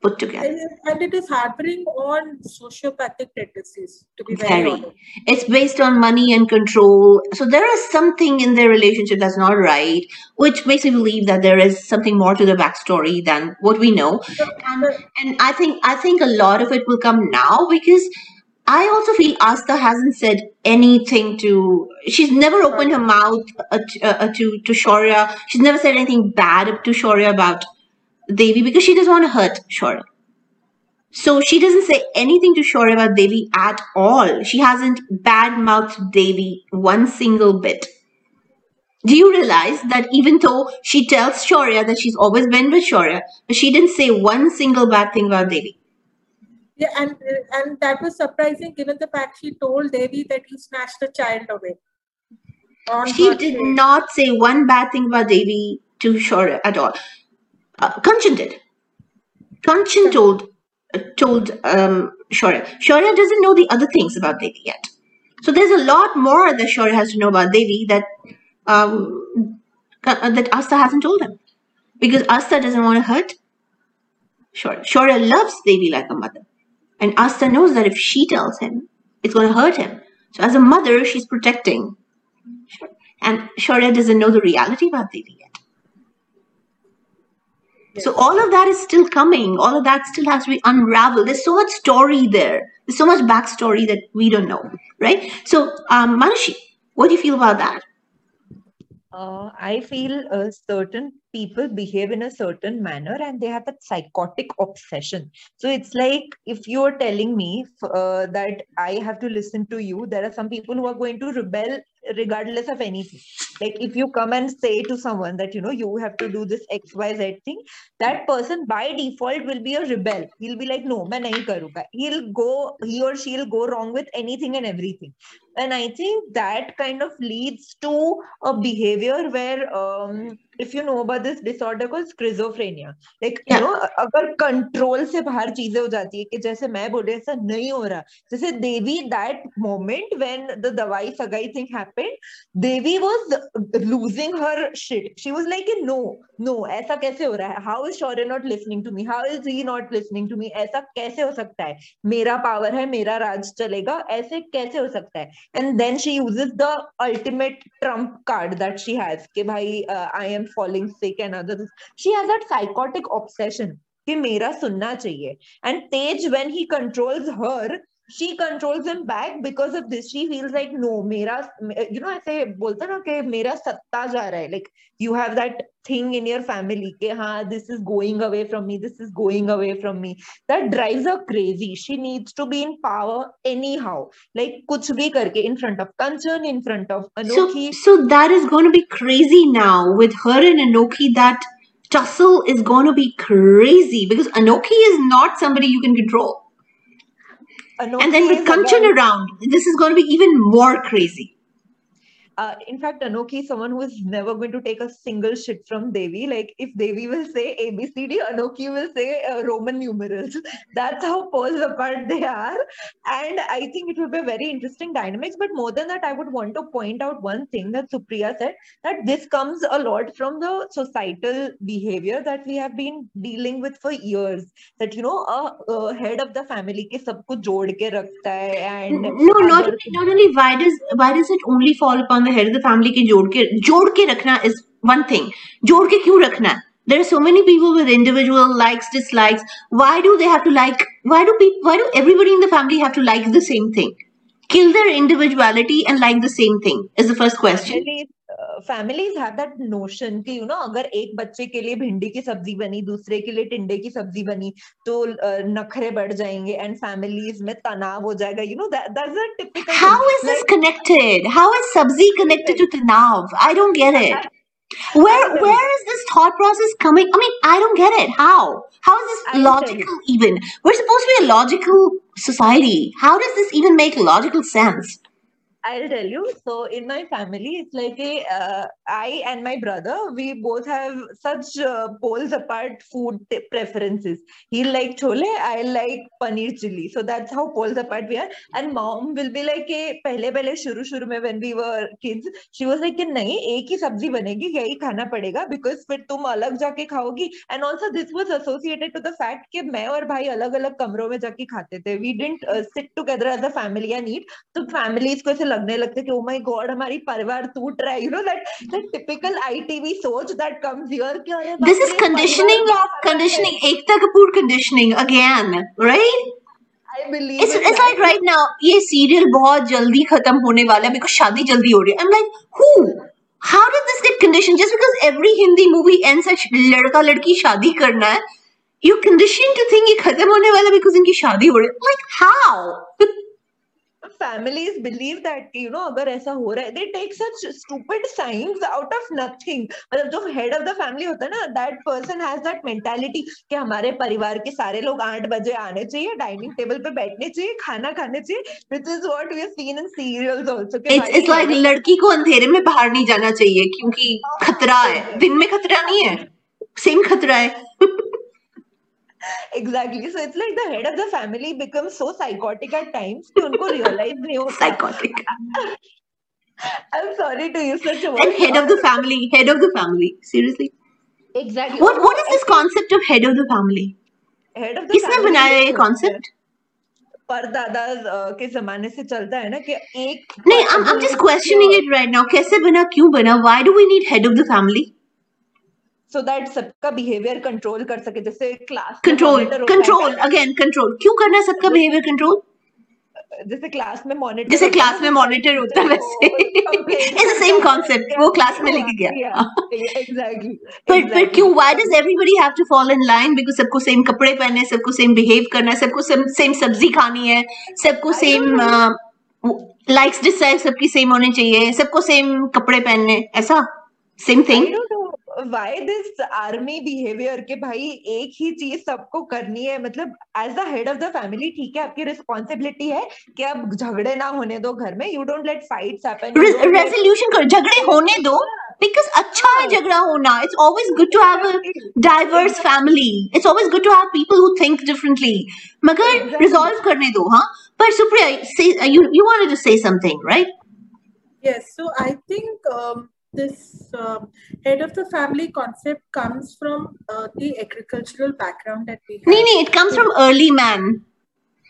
Speaker 1: put together.
Speaker 4: And, and it is harboring on sociopathic tendencies, to be very
Speaker 1: Very.
Speaker 4: honest.
Speaker 1: It's based on money and control. So there is something in their relationship that's not right, which makes me believe that there is something more to the backstory than what we know. And and I think I think a lot of it will come now because I also feel Astha hasn't said anything to. She's never opened her mouth uh, to, uh, to to Shaurya. She's never said anything bad to Shaurya about Devi because she doesn't want to hurt Shaurya. So she doesn't say anything to Shaurya about Devi at all. She hasn't bad mouthed Devi one single bit. Do you realize that even though she tells Shaurya that she's always been with Shaurya, but she didn't say one single bad thing about Devi?
Speaker 4: Yeah, and and that was surprising given the fact she told Devi that he snatched the child away.
Speaker 1: She did not say one bad thing about Devi to Shaurya at all. Uh, Kanchan did. Kanchan told uh, told um, Shaurya. Shaurya doesn't know the other things about Devi yet. So there's a lot more that Shaurya has to know about Devi that um, uh, that Astha hasn't told him. Because Astha doesn't want to hurt Shaurya. Shaurya loves Devi like a mother. And Astha knows that if she tells him, it's going to hurt him. So as a mother, she's protecting. And Shaurya doesn't know the reality about Devi yet. So all of that is still coming. All of that still has to be unraveled. There's so much story there. There's so much backstory that we don't know, right? So, um, Manushi, what do you feel about that?
Speaker 2: Uh, I feel uh, certain people behave in a certain manner and they have that psychotic obsession. So it's like if you're telling me uh, that I have to listen to you, there are some people who are going to rebel regardless of anything. Like if you come and say to someone that, you know, you have to do this XYZ thing, that person by default will be a rebel. He'll be like, no, main nahi karuga. He'll go, he or she'll go wrong with anything and everything. And I think that kind of leads to a behavior where um, if you know about this disorder को schizophrenia
Speaker 1: like
Speaker 2: you know अगर control से बाहर चीज़ें हो जाती है कि जैसे मैं बोल रही ऐसा नहीं हो रहा। जैसे Devi that moment when the दवाई सगाई thing happened Devi was losing her shit she was like no no ऐसा कैसे हो रहा है? How is Shaurya not listening to me how is he not listening to me ऐसा कैसे हो सकता है? मेरा पावर है मेरा राज चलेगा। ऐसे कैसे हो सकता है? And then she uses the ultimate trump card that she has के भाई uh, I am falling sick and other things. She has that psychotic obsession कि मेरा सुनना चाहिए and Tej when he controls her she controls him back because of this. She feels like no mera you know I say, ना कि मेरा सत्ता जा रहा hai." like you have that thing in your family कि ha, this is going away from me this is going away from me. That drives her crazy. She needs to be in power anyhow. Like कुछ भी करके in front of concern in front of Anokhi
Speaker 1: so, so that is going to be crazy now with her and Anokhi that tussle is going to be crazy because Anokhi is not somebody you can control. And then with
Speaker 2: again-
Speaker 1: around, this is going to be even more crazy.
Speaker 2: Uh, in fact, Anokhi is someone who is never going to take a single shit from Devi. Like if Devi will say ABCD, Anokhi will say uh, Roman numerals. That's how poles apart they are. And I think it will be very interesting dynamics. But more than that, I would want to point out one thing that Supriya said that this comes a lot from the societal behavior that we have been dealing with for years. That you know, a, a head of the family ke sabko jod ke rakhta hai and
Speaker 1: no, not not only why does why does it only fall upon the head of the family के जोड़ के जोड़ के रखना is one thing. जोड़ के क्यों रखना है? There are so many people with individual likes, dislikes. Why do they have to like? Why do people? Why do everybody in the family have to like the same thing? Kill their individuality and like the same thing is the first question.
Speaker 2: Families uh, families have that notion कि you know अगर एक बच्चे के लिए भिंडी की सब्ज़ी बनी दूसरे के लिए टिंडे की सब्ज़ी बनी तो uh, नखरे बढ़ जाएँगे and families में तनाव हो जाएगा you know that that's a typical
Speaker 1: How
Speaker 2: thing.
Speaker 1: is this
Speaker 2: Like,
Speaker 1: connected? How is Sabzi connected to Tanav? I don't. Where where is this thought process coming? I mean, I don't get it. How? How is this logical even? We're supposed to be a logical society. How does this even make logical sense?
Speaker 2: I'll tell you. So in my family, it's like a uh, I and my brother, we both have such uh, poles apart food t- preferences. He like chole, I like paneer chili. So that's how poles apart we are. And mom will be like, "के पहले पहले शुरू शुरू में when we were kids, she was like नहीं एक ही सब्ज़ी बनेगी यही खाना पड़ेगा because फिर तुम अलग जाके खाओगी. And also this was associated to the fact कि मैं और भाई अलग अलग कमरों में जाके खाते थे. We didn't uh, sit together as a family and eat. तो फैमिलीज़ को लगने लगते कि ओ माय गॉड हमारी परिवार टूट रहा है you know that that typical ITV सोच दैट कम्स हियर कि अरे
Speaker 1: this is conditioning of conditioning Ekta Kapoor conditioning again right It's, it's like right now, ये सीरियल बहुत जल्दी खत्म होने वाला है बिकॉज़ शादी जल्दी हो रही है I am like who how did this get conditioned just because every hindi movie ends at ladka ladki shadi karna hai you conditioned to think ye khatam hone wala because inki shadi ho rahi like how
Speaker 2: families believe that कि you know अगर ऐसा हो रहा है they take such stupid signs out of nothing मतलब जो head of the family होता है ना that person has that mentality कि हमारे परिवार के सारे लोग आठ बजे आने चाहिए डाइनिंग टेबल पे बैठने चाहिए खाना खाने चाहिए which is what we have seen in serials also कि
Speaker 1: It's it's like लड़की को अंधेरे में बाहर नहीं जाना चाहिए क्योंकि खतरा है. दिन में खतरा नहीं है. Same खतरा है.
Speaker 2: Exactly. So it's like the head of the family becomes so psychotic at times कि उनको realize नहीं होता.
Speaker 1: Psychotic.
Speaker 2: I'm sorry to use such a word.
Speaker 1: And head of the family. Head of the family. Seriously.
Speaker 2: Exactly.
Speaker 1: What what is this concept of head of the family?
Speaker 2: Head of the
Speaker 1: किसने बनाया
Speaker 2: ये
Speaker 1: concept?
Speaker 2: परदादा अ, के जमाने से चलता है ना कि एक
Speaker 1: नहीं, I'm I'm just questioning it right now. कैसे बना? क्यों बना? Why do we need head of the family?
Speaker 2: So that सबका बिहेवियर कंट्रोल कर सके जैसे class
Speaker 1: Control, control, again control. क्यों करना है सबका behavior control?
Speaker 2: जैसे क्लास में मॉनिटर
Speaker 1: जैसे क्लास में मॉनिटर होता है वैसे। इट्स द सेम कॉन्सेप्ट वो क्लास में लेके गया।
Speaker 2: एग्जैक्टली
Speaker 1: पर पर क्यों? Why does everybody have to fall in line? Because सबको सेम कपड़े पहनने सबको सेम बिहेव करना है सबको सेम सब्ज़ी खानी है सबको सेम लाइक्स डिसलाइक्स सबकी सेम होने चाहिए सबको सेम कपड़े पहनने ऐसा?
Speaker 2: Same thing why this army behaviour के भाई एक ही चीज़ सबको करनी है? मतलब as the head of the family ठीक है आपकी रिस्पॉन्सिबिलिटी है कि आप झगड़े ना होने दो घर में। You don't let fights happen
Speaker 1: resolution कर। झगड़े होने दो बिकॉज़ अच्छा है हाँ। झगड़ा होना। It's always good to have diverse family it's always good to have people who think differently मगर रिजॉल्व करने दो हाँ? पर Supriya you you wanted to say something right
Speaker 4: yes so I think this um, head of the family concept comes from uh, the agricultural background that we have.
Speaker 1: नहीं नहीं it comes from early man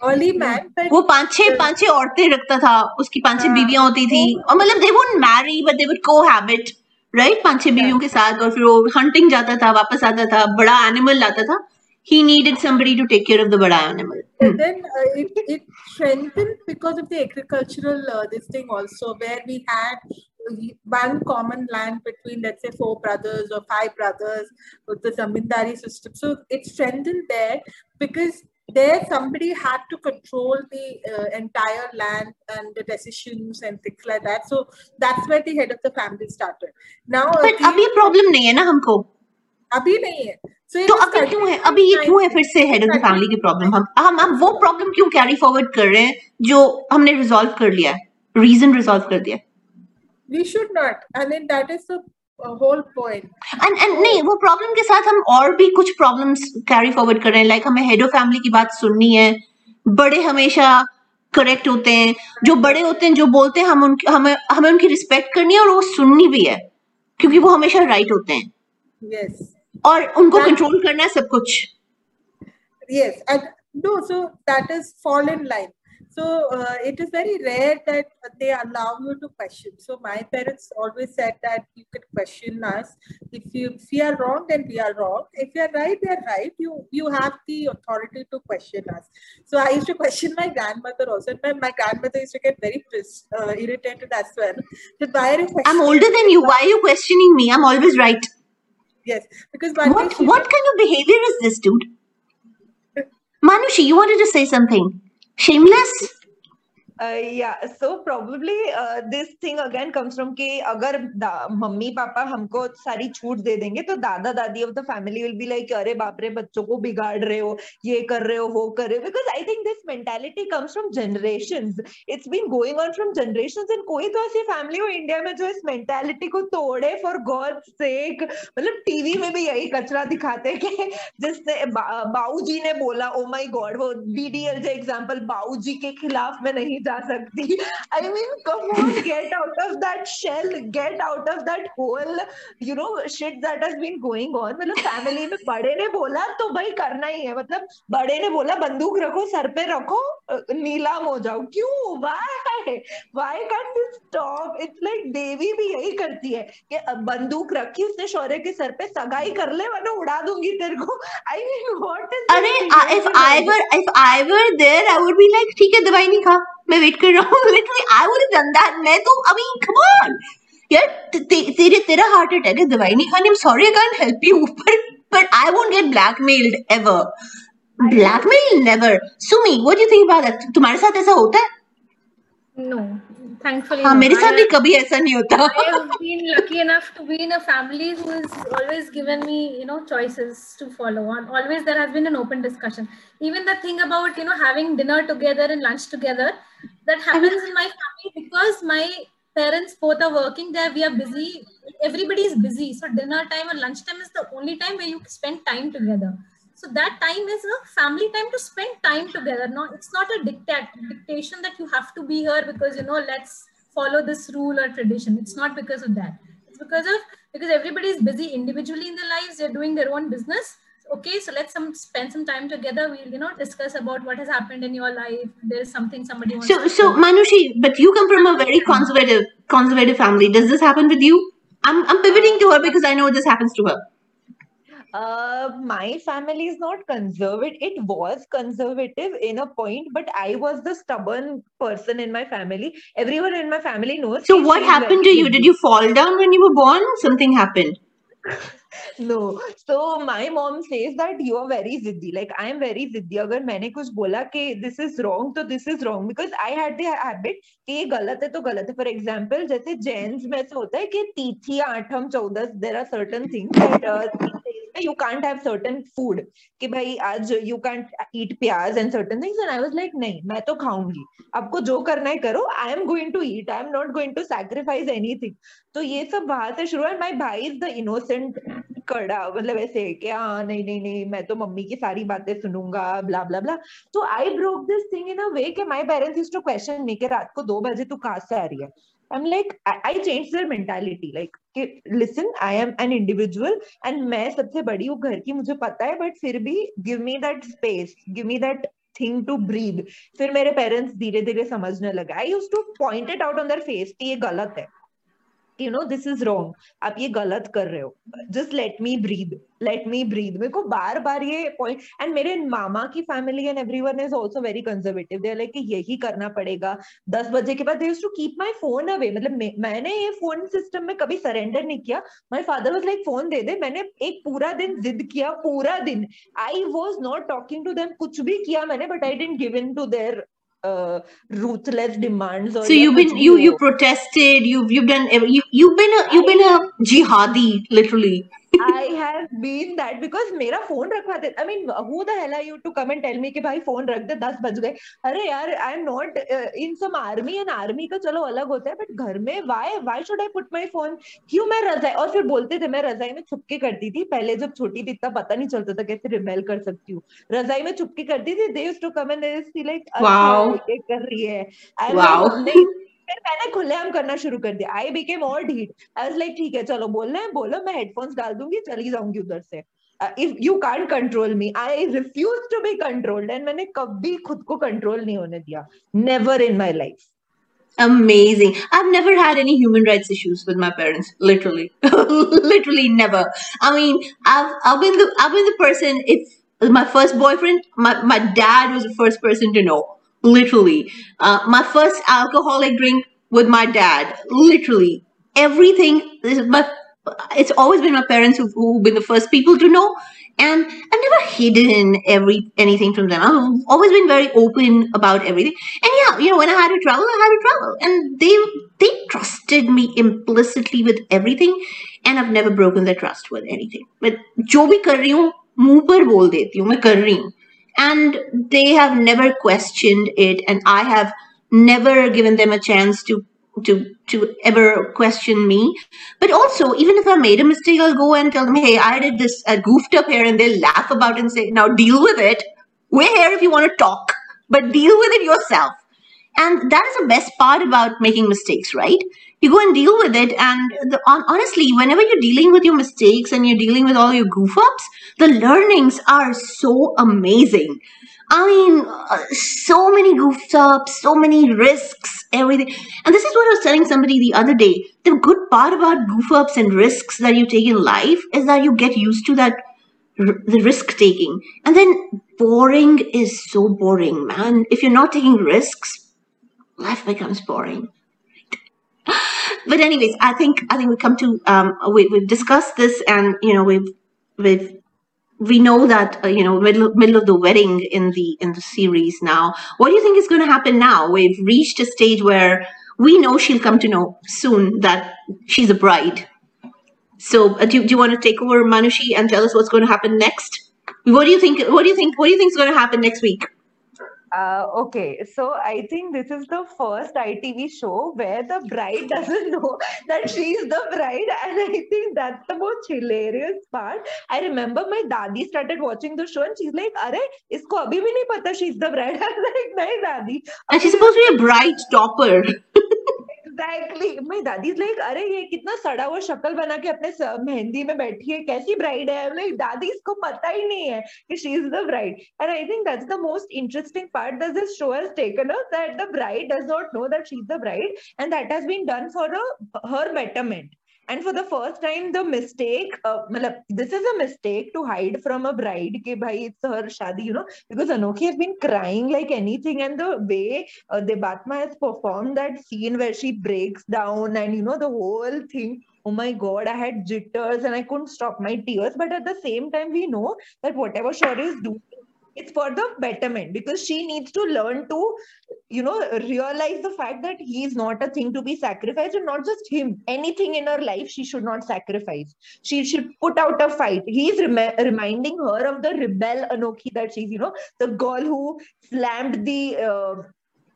Speaker 4: Early man, but
Speaker 1: वो पाँच छह पाँच छह औरतें रखता था उसकी पाँच छह
Speaker 4: हाँ,
Speaker 1: बीवियाँ होती थी और मतलब they wouldn't marry but they would cohabit right पाँच छह बीवियों के साथ और फिर वो hunting जाता था वापस आता था बड़ा एनिमल लाता था he needed somebody to take care of the बड़ा animal
Speaker 4: But then uh, it, it strengthened because of the agricultural uh, this thing also where we had one common land between let's say four brothers or five brothers with the zamindari system so it strengthened there because there somebody had to control the uh, entire land and the decisions and things like that so that's where the head of the family started now
Speaker 1: but ये problem नहीं है ना हमको
Speaker 4: अभी नहीं है so
Speaker 1: तो अभी क्यों है अभी ये क्यों है फिर से हेड ऑफ़ द फैमिली की प्रॉब्लम हम हम हम वो प्रॉब्लम क्यों कैरी फॉरवर्ड कर रहे हैं जो हमने रिजॉल्व कर लिया है रीजन रिजॉल्व कर दिया
Speaker 4: we should not. I mean that is the whole point.
Speaker 1: And and नहीं वो प्रॉब्लम के साथ हम और भी कुछ प्रॉब्लम्स कैरी फॉरवर्ड कर रहे हैं। लाइक हमें हेड ऑफ़ फैमिली की बात सुननी है। बड़े हमेशा करेक्ट होते हैं। जो बड़े होते हैं जो बोलते हैं हम उनकी हमें हमें उनकी रिस्पेक्ट करनी है और वो सुननी भी है। क्योंकि वो हमेशा राइट होते हैं।
Speaker 4: Yes.
Speaker 1: और उनको कंट्रोल करना है सब कुछ।
Speaker 4: Yes. And no so that is fall in line. So uh, it is very rare that they allow you to question so my parents always said that you could question us if you if we are wrong then we are wrong if you are right we are right you you have the authority to question us so i used to question my grandmother also and my, my grandmother used to get very pissed, uh, irritated as well that why are you
Speaker 1: I'm older than you. Why are you questioning me? I'm always right.
Speaker 4: yes because
Speaker 1: What what kind of behavior is this, dude? Manushi, you wanted to say something. Shameless?
Speaker 2: So probably uh, this thing again comes from कि अगर mummy papa हमको सारी छूट दे देंगे तो dada dadi of the family will be like अरे बाप रे बच्चों को बिगाड़ रहे हो ये कर रहे हो वो कर रहे हो because I think this mentality comes from generations it's been going on from generations and कोई तो ऐसी फैमिली हो इंडिया में जो इस मेंटालिटी को तोड़े फॉर गॉड सेक मतलब टीवी में भी यही कचरा दिखाते कि जिसने बा, बाऊ जी ने बोला ओ माय गॉड वो जो एग्जांपल बाऊ जी के खिलाफ मैं नहीं जा सकती। I mean come on get out of that shell get out of that whole you know shit that has been going on मतलब फैमिली में बड़े ने बोला तो भाई करना ही है। मतलब बड़े ने बोला बंदूक रखो सर पे रखो नीलाम हो जाओ। क्यों? Why why can this stop it's like Devi भी यही करती है कि बंदूक रखी उसने शौर्य के सर पे सगाई कर ले वरना उड़ा दूँगी तेरे को। आई मीन व्हाट इज़
Speaker 1: अरे if I were if I were there, I would be like, ठीक है दवाई नहीं खा। मैं वेट कर रहा हूँ। Literally I would done that मैं तो अभी कम ऑन यार ते, तेरे तेरा हार्ट अटैक है दवाई नहीं। खानी I am sorry I can't help you but but I won't get blackmailed ever blackmail never Sumi what do you think about that तुम्हारे साथ ऐसा होता है?
Speaker 3: No no. thankfully.
Speaker 1: हाँ
Speaker 3: no.
Speaker 1: मेरे साथ
Speaker 3: I-
Speaker 1: भी कभी ऐसा नहीं होता
Speaker 3: I have been lucky enough to be in a family who has always given me, you know, choices to follow on. Always there has been an open discussion. Even the thing about, you know, having dinner together and lunch together, that happens in my family because my parents both are working there. We are busy. Everybody is busy. So dinner time or lunch time is the only time where you spend time together. So that time is a family time to spend time together. No, it's not a dictat dictation that you have to be here because you know let's follow this rule or tradition. It's not because of that. It's because of because everybody is busy individually in their lives. They're doing their own business. Okay, so let's some spend some time together. We'll you know discuss about what has happened in your life. There's something somebody wants.
Speaker 1: So,
Speaker 3: to
Speaker 1: so. Manushi, but you come from a very conservative, conservative family. Does this happen with you? I'm, I'm pivoting to her because I know this happens to her
Speaker 2: uh, my family is not conservative. It was conservative in a point, but I was the stubborn person in my family. Everyone in my family knows.
Speaker 1: So, what happened to you? Did you fall down when you were born? Something happened.
Speaker 2: no so my mom says that you are very ziddi like i am very ziddi agar maine kuch bola this is wrong so this is wrong because i had the habit ki galat hai to galat hai for example jaise jains mein se hota hai tithi aatham 14 there are certain things that uh, ना you can't have certain food कि भाई आज you can't eat प्याज and certain things and I was like नहीं, मैं तो खाऊँगी। आपको जो करना है करो। I am going to eat I am not going to sacrifice anything तो ये सब बात है शुरू। माय भाई इज़ द इनोसेंट कड़ा। मतलब ऐसे कि हाँ नहीं नहीं नहीं, मैं तो मम्मी की सारी बातें सुनूँगा ब्ला ब्ला ब्ला तो I broke this thing in a way कि my parents is to question नहीं रात को दो बजे तू कहा से आ रही है? I'm like, I, I changed their mentality. Like, listen, I am an individual and मैं सबसे बड़ी हूँ घर की मुझे पता है बट फिर भी give me that space, give me that thing to breathe. फिर मेरे पेरेंट्स धीरे धीरे समझने लगे I use to point it out on their face कि ये गलत है you know this is wrong आप ये गलत कर रहे हो। Just let me breathe let me breathe मेरे को बार बार ये पॉइंट एंड मेरे मामा की family and everyone is also very conservative they like यही करना पड़ेगा। दस बजे के बाद they to keep my phone away मतलब मैंने ये फ़ोन सिस्टम में कभी सरेंडर नहीं किया। My father was like phone दे दे। मैंने एक पूरा दिन जिद किया। पूरा दिन। I was not talking to them कुछ भी किया मैंने but I didn't give in to their uh, ruthless demands.
Speaker 1: so you've been you you protested. You've you've done you you've been a you've been a jihadi literally.
Speaker 2: I have been that because मेरा phone रखवा दे I mean who the hell are you to come and tell me कि भाई phone रख दे दस बज गए। अरे यार I am not uh, in some army and army का चलो अलग होता है बट घर में why why should I put my phone? क्यों मैं रजाई और फिर बोलते थे मैं रजाई में छुपके करती थी पहले जब छोटी थी इतना पता नहीं चलता था कैसे रिबेल कर सकती हूँ। रजाई में छुपके करती थी they used to come and they like ये कर रही है।
Speaker 1: Wow.
Speaker 2: नहीं फिर मैंने खुलेआम करना शुरू कर दिया आई बिकेम और ढीट आई वाज लाइक ठीक है चलो बोलना है बोलो मैं हेडफोन्स डाल दूँगी चली जाऊँगी उधर से if you can't control me I refuse to be controlled and मैंने कभी खुद को कंट्रोल नहीं होने दिया never in my life
Speaker 1: Amazing. I've never had any human rights issues with my parents. Literally, literally never. I mean, I've I've been the I've been the person. If my first boyfriend, my my dad was the first person to know literally. Uh, my first alcoholic drink with my dad, literally. Everything, this is my, it's always been my parents who've, who've been the first people to know. And I've never hidden every anything from them. I've always been very open about everything. And yeah, you know, when I had to travel, I had to travel. And they they trusted me implicitly with everything. And I've never broken their trust with anything. But जो भी कर रही हूँ मुंह पर बोल देती हूँ मैं कर रही हूँ and they have never questioned it and i have never given them a chance to to to ever question me. But also even if i made a mistake i'll go and tell them hey i did this i goofed up here and they'll laugh about it and say now deal with it. We're here if you want to talk but deal with it yourself. And that is the best part about making mistakes right you go and deal with it. And the, on, honestly whenever you're dealing with your mistakes and you're dealing with all your goof ups the learnings are so amazing. I mean uh, so many goof ups so many risks everything. And this is what i was telling somebody the other day. The good part about goof ups and risks that you take in life is that you get used to that the risk taking. And then boring is so boring man. If you're not taking risks life becomes boring but anyways, I think I think we come to um, we, we've discussed this, and you know we've we've we know that uh, you know middle middle of the wedding in the in the series now. What do you think is going to happen now? We've reached a stage where we know she'll come to know soon that she's a bride. So uh, do, do you want to take over Manushi and tell us what's going to happen next? What do you think? What do you think? What do you think is going to happen next week?
Speaker 2: Uh, okay, so I think this is the first ITV show where the bride doesn't know that she's the bride, and I think that's the most hilarious part. I remember my dadi started watching the show, and she's like, "Are, isko abhi bhi nahi pata she's the bride." I was like, "Nahi, dadi."
Speaker 1: And she's supposed to be a bride topper.
Speaker 2: Exactly मेरी दादी like, अरे, ये कितना सड़ा हुआ शक्ल बना के अपने मेहंदी में बैठी है। कैसी ब्राइड है? लाइक दादी, इसको पता ही नहीं है कि she is the bride and I think that's the most interesting part that this show has taken up that the bride does not know that she is the bride and that has been done for her betterment and for the first time the mistake uh, this is a mistake to hide from a bride ke bhai it's her shadi you know because anokhi has been crying like anything. And the way uh, Debattama has performed that scene where she breaks down and you know the whole thing oh my god i had jitters and i couldn't stop my tears. But at the same time we know that whatever Shaurya is doing it's for the betterment because she needs to learn to you know realize the fact that he is not a thing to be sacrificed and not just him. Anything in her life she should not sacrifice. She should put out a fight. He's rem- reminding her of the rebel anokhi that she's you know the girl who slammed the uh,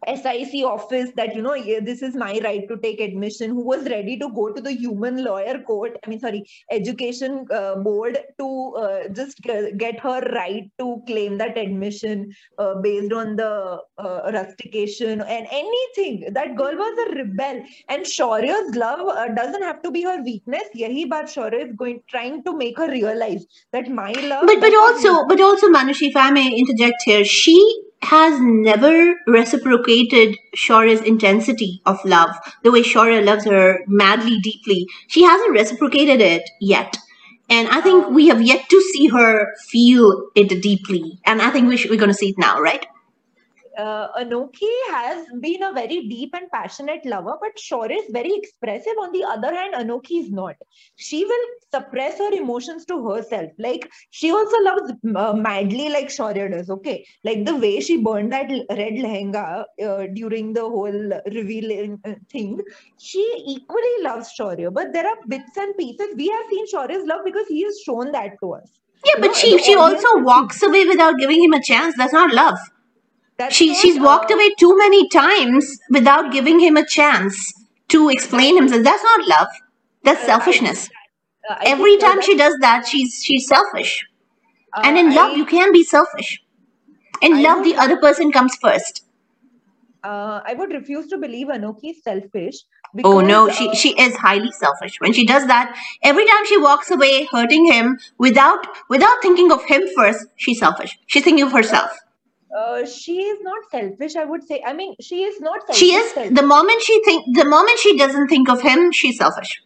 Speaker 2: SIC office that, you know, this is my right to take admission, who was ready to go to the human lawyer court, I mean, sorry, education uh, board to uh, just get her right to claim that admission uh, based on the uh, rustication and anything. That girl was a rebel. And Shaurya's love uh, doesn't have to be her weakness. Yahi baat Shaurya is going, trying to make her realize that my love.
Speaker 1: But, but also, but also, Manushi, if I may interject here, she has never reciprocated Shaurya's intensity of love, the way Shaurya loves her madly, deeply. She hasn't reciprocated it yet. And I think we have yet to see her feel it deeply. And I think we should, we're going to see it now, right?
Speaker 2: Uh, Anokhi has been a very deep and passionate lover, but Shaurya is very expressive. On the other hand, Anokhi is not. She will suppress her emotions to herself. Like she also loves uh, madly, like Shaurya does. Okay, like the way she burned that red lehenga uh, during the whole revealing uh, thing. She equally loves Shaurya, but there are bits and pieces. We have seen Shaurya's love because he has shown that to us.
Speaker 1: Yeah, but she she also walks away without giving him a chance. That's not love. That's she she's walked away too many times without giving him a chance to explain himself. That's not love. That's uh, selfishness. I, uh, Every time she does that, she's she's selfish. Uh, and in love, I, you can be selfish. In love, the other person comes first.
Speaker 2: Uh, I would refuse to believe Anokhi is selfish.
Speaker 1: Because, oh no, she uh, she is highly selfish. When she does that, every time she walks away hurting him without without thinking of him first, she's selfish. She's thinking of herself
Speaker 2: uh, she is not selfish i would say i mean she is not selfish,
Speaker 1: she is selfish. the moment she think the moment she doesn't think of him she's selfish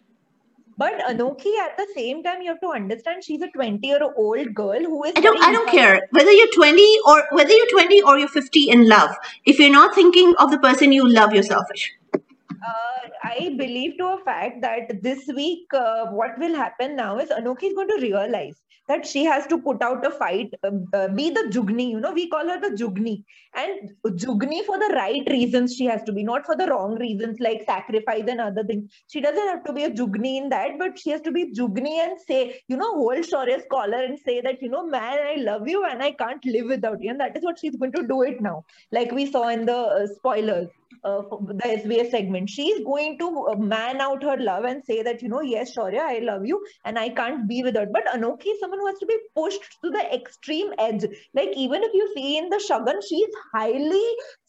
Speaker 2: but Anokhi, at the same time, you have to understand she's a 20 year old girl who is.
Speaker 1: I don't. I don't care whether you're 20 or whether you're 20 or you're 50 in love. If you're not thinking of the person you love, you're selfish.
Speaker 2: Uh, I believe to a fact that this week, uh, what will happen now is Anokhi is going to realize that she has to put out a fight, uh, uh, be the Jugni, you know, we call her the Jugni. And Jugni for the right reasons she has to be, not for the wrong reasons like sacrifice and other things. She doesn't have to be a Jugni in that, but she has to be Jugni and say, you know, hold Shaurya's collar and say that, you know, man, I love you and I can't live without you. And that is what she's going to do it now, like we saw in the uh, spoilers uh, the SBS segment. She's going to uh, man out her love and say that, you know, yes, Shaurya, I love you and I can't be without. But Anokhi is someone who has to be pushed to the extreme edge. Like, even if you see in the Shagun, she's highly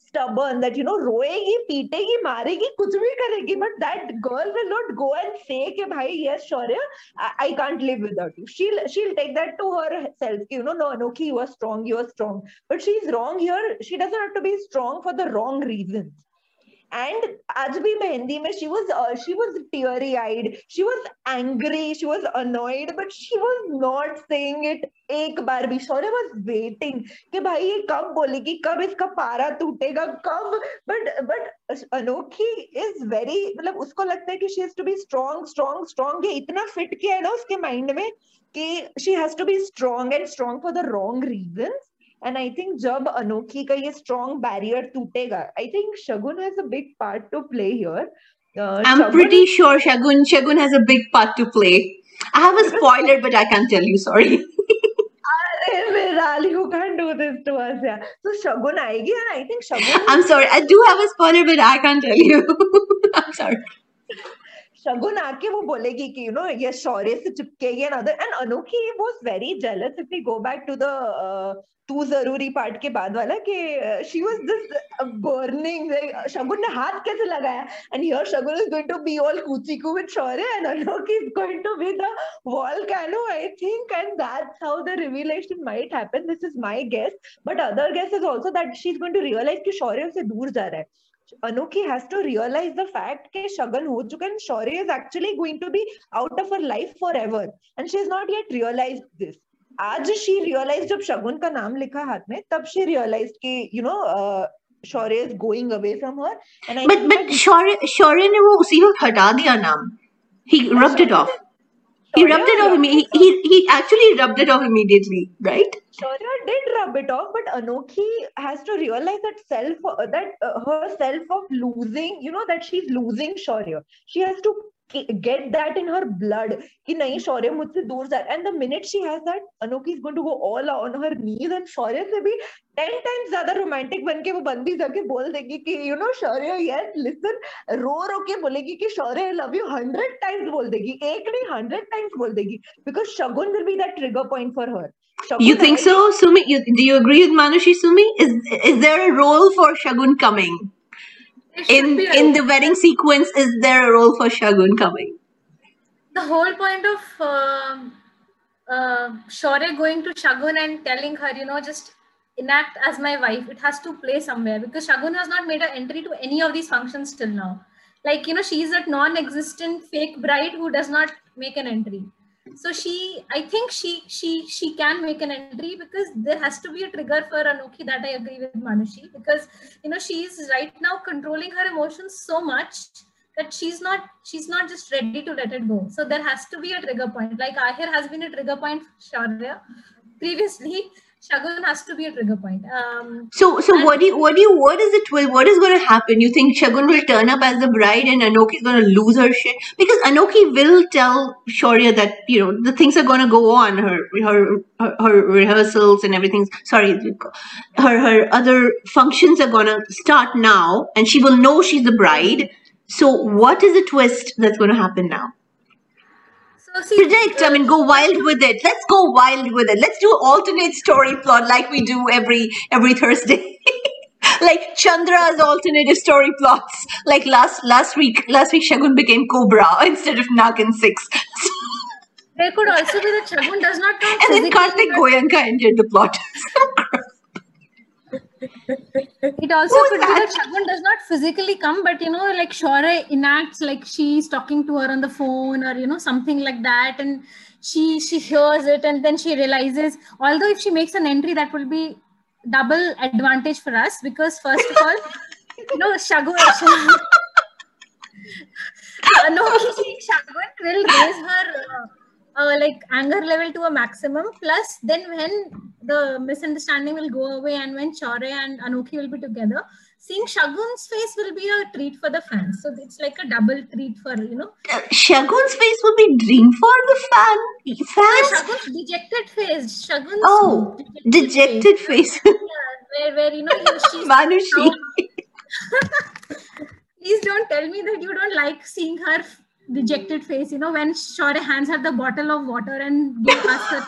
Speaker 2: stubborn that you know roegi peetegi maregi kuch bhi karegi but that girl will not go and say ke bhai yes shaurya I, I can't live without you she'll she'll take that to herself you know no anokhi you are strong you are strong but she's wrong here she doesn't have to be strong for the wrong reasons and आज भी मेहंदी में she was uh, she was teary eyed she was angry she was annoyed but she was not saying it एक बार भी शौर्य was waiting कि भाई ये कब बोलेगी कब इसका पारा टूटेगा कब but but अनोखी is very मतलब उसको लगता है कि she has to be strong strong strong ये इतना फिट किया है ना उसके माइंड में कि she has to be strong and strong for the wrong and I think Jab Anokhi का ये strong barrier tutega. I think Shagun has a big part to play here.
Speaker 1: Uh, I'm Shagun... pretty sure Shagun Shagun has a big part to play. I have a spoiler, but I can't tell you. Sorry.
Speaker 2: Viral, you can't do this to us. Yeah. So Shagun आएगी, and I think Shagun.
Speaker 1: I'm sorry. I do have a spoiler, but I can't tell you. I'm sorry.
Speaker 2: शगुन आके वो बोलेगी कि you no ये शौर्य से चिपकेगी and other and Anokhi was very jealous if we go back to the Tu Zaroori part के बाद वाला कि she was this burning Shagun ने हाथ कैसे लगाया? And here Shagun is going to be all coochie coo with Shaurya and Anokhi is going to be the volcano, i think, and that's how the revelation might happen. This is my guess. But other guess is also that she's going to realize कि शौर्य से दूर जा रहा है। Anokhi has to realize the fact that Shagun ho chuka and Shaurya is actually going to be out of her life forever. And she has not yet realized this. आज she realize जब शगुन का नाम लिखा हाथ में तब she realize कि you know Shaurya is going away from her and
Speaker 1: but but Shaurya Shaurya ने वो उसी वक्त हटा दिया नाम ही rubbed it off He rubbed it off immediately. He, he actually rubbed it off immediately, right?
Speaker 2: Shaurya did rub it off, but Anokhi has to realize that self, uh, that uh, her self of losing, you know, that she's losing Shaurya. She has to get that in her blood कि नहीं शौर्य मुझसे दूर जा and the minute she has that Anokhi is going to go all on her knees and Shaurya से भी ten times ज़्यादा romantic बन के वो बंदी जाके बोल देगी कि you know Shaurya yes listen रो रो के बोलेगी कि Shaurya I love you hundred times बोल देगी एक नहीं हंड्रेड टाइम्स बोल देगी because Shagun will be that trigger point for her
Speaker 1: Shagun you think so, Sumi? You, do you agree with Manushi, Sumi? Is is there a role for Shagun coming? In in the wedding sequence is there a role for shagun coming?
Speaker 3: The whole point of uh, uh, Shaurya going to shagun and telling her you know just enact as my wife it has to play somewhere because shagun has not made an entry to any of these functions till now. Like you know she is that non-existent fake bride who does not make an entry so she i think she she she can make an entry because there has to be a trigger for anokhi that i agree with manushi because you know she's right now controlling her emotions so much that she's not she's not just ready to let it go. So there has to be a trigger point. Like ahir has been a trigger point for Shaurya previously Shagun has to be a trigger point. Um,
Speaker 1: so, so what do you, what do you, what is it? What is going to happen? You think Shagun will turn up as the bride and Anokhi is going to lose her shit because Anokhi will tell Shaurya that you know the things are going to go on. Her, her, her, her rehearsals and everything. Sorry, her, her other functions are going to start now, and she will know she's the bride. So, what is the twist that's going to happen now? So see, predict. I mean, go wild with it. Let's go wild with it. Let's do alternate story plot like we do every every Thursday. like Chandra's alternative story plots. Like last last week, last week Shagun became Cobra instead of Naagin Six.
Speaker 3: there could also be that Shagun does not.
Speaker 1: And then Karthik Goenka entered the plot.
Speaker 3: it also Who's could that? be that Shagun does not physically come, but you know, like Shaurya enacts like she's talking to her on the phone or you know something like that, and she she hears it and then she realizes. Although if she makes an entry, that will be double advantage for us because first of all, you know, Shagun. no, Shagun will raise her. Uh, uh, like anger level to a maximum. Plus then when the misunderstanding will go away and when Shaurya and Anokhi will be together seeing Shagun's face will be a treat for the fans. So it's like a double treat for you know.
Speaker 1: Uh, Shagun's face will be dream for the fan fans?
Speaker 3: Shagun's dejected face. Shagun's
Speaker 1: oh dejected, dejected face, face.
Speaker 3: yeah, where, where you know she's
Speaker 1: Manushi.
Speaker 3: Please don't tell me that you don't like seeing her dejected face, you know, when Shaurya hands her the bottle of water and gives us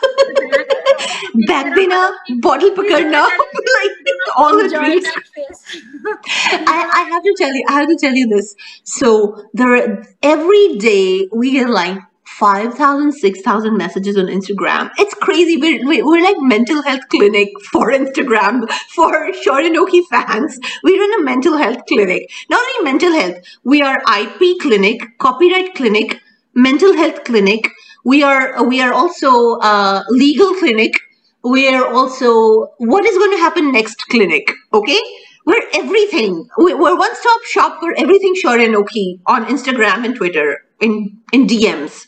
Speaker 1: back dinner, uh, bottle pakadna, like all the drinks. I, I have to tell you, I have to tell you this. So there, every day we get like 5,000, 6,000 messages on Instagram. It's crazy. We're, we're like mental health clinic for Instagram, for Shorinoki fans. We run a mental health clinic. Not only mental health, we are IP clinic, copyright clinic, mental health clinic. We are, we are also a legal clinic. We are also what is going to happen next clinic. Okay. We're everything. We're one stop shop for everything Shorinoki on Instagram and Twitter in, in DMs.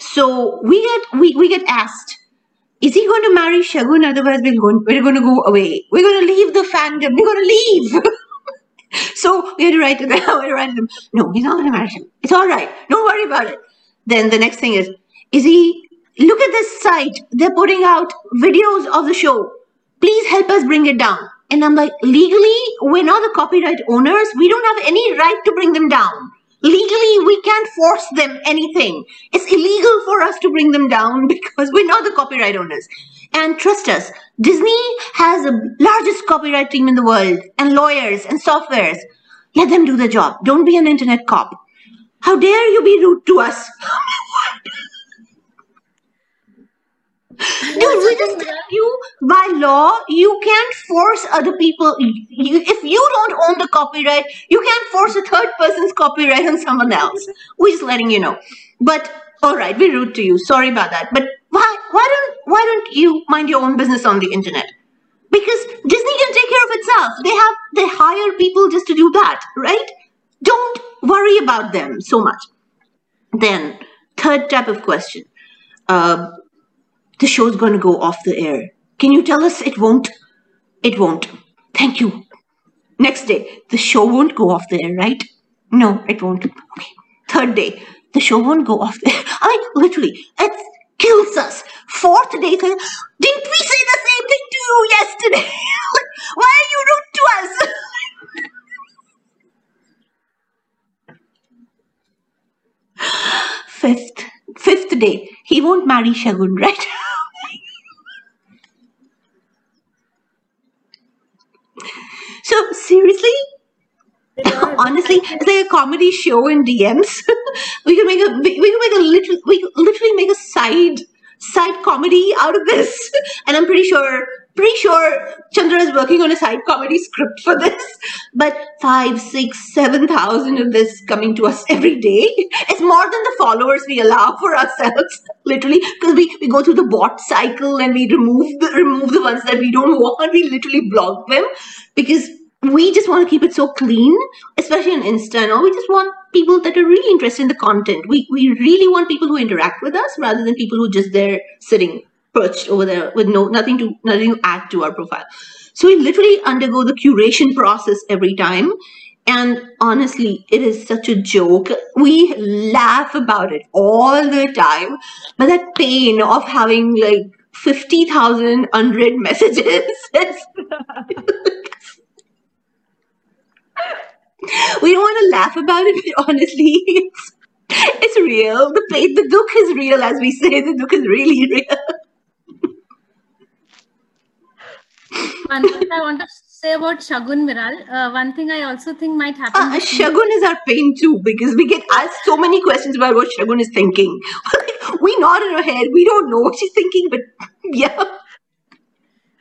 Speaker 1: So we get we, we get asked, is he going to marry Shagun? Otherwise, we're going we're going to go away. We're going to leave the fandom. We're going to leave. so we had to write to them. to them. No, he's not going to marry him. It's all right. Don't worry about it. Then the next thing is, is he? Look at this site. They're putting out videos of the show. Please help us bring it down. And I'm like, legally, we're not the copyright owners. We don't have any right to bring them down. Legally, we can't force them anything. It's illegal for us to bring them down because we're not the copyright owners. And trust us, Disney has the largest copyright team in the world and lawyers and softwares. Let them do the job. Don't be an internet cop. How dare you be rude to us? Dude, we just tell you by law, you can't force other people. You, if you don't own the copyright, you can't force a third person's copyright on someone else. We're just letting you know. But all right, we're rude to you. Sorry about that. But why, why don't, why don't you mind your own business on the internet? Because Disney can take care of itself. They have, they hire people just to do that, right? Don't worry about them so much. Then, third type of question uh, the show's going to go off the air. Can you tell us it won't? It won't. Thank you. Next day, the show won't go off the air, right? No, it won't. Okay. Third day, the show won't go off the air. I literally, it kills us. Fourth day, didn't we say the same thing to you yesterday? Why are you rude to us? Fifth, fifth day, he won't marry Shagun, right? so seriously, honestly, it's like a comedy show in DMs. we can make a we can make a literal we literally make a side side comedy out of this, and I'm pretty sure pretty sure Chandra is working on a side comedy script for this. But five, six, seven thousand of this coming to us every day. It's more than the followers we allow for ourselves, literally, because we, we go through the bot cycle and we remove the remove the ones that we don't want. We literally block them because we just want to keep it so clean, especially on Insta and all. We just want people that are really interested in the content. We we really want people who interact with us rather than people who just there sitting perched over there with no nothing to nothing to add to our profile. So we literally undergo the curation process every time. And honestly, it is such a joke. We laugh about it all the time. But that pain of having like 50,000 unread messages we don't want to laugh about it, but honestly, it's, it's real. The pain, the dukh is real, as we say. The dukh is really real.
Speaker 3: One thing I want to say about Shagun Viral, uh, one thing I also think might happen.
Speaker 1: Uh, Shagun is our pain too because we get asked so many questions about what Shagun is thinking. we nod in our head, we don't know what she's thinking, but yeah.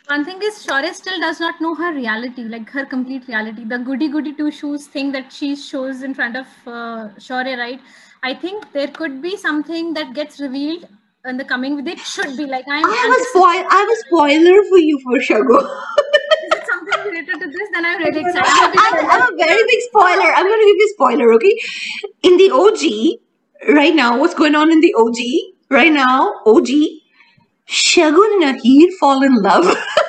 Speaker 3: One thing is, Shaurya still does not know her reality, like her complete reality. The goody goody two shoes thing that she shows in front of uh, Shaurya, right? I think there could be something that gets revealed in the coming. With it should be like I'm.
Speaker 1: I have a spoil. I have a spoiler for you for Shagun.
Speaker 3: Is it something related to this? Then I'm really excited.
Speaker 1: I'm, I'm a very big spoiler. I'm going to give you a spoiler, okay? In the OG, right now, what's going on in the OG? Right now, OG, Shagun and Ahir fall in love.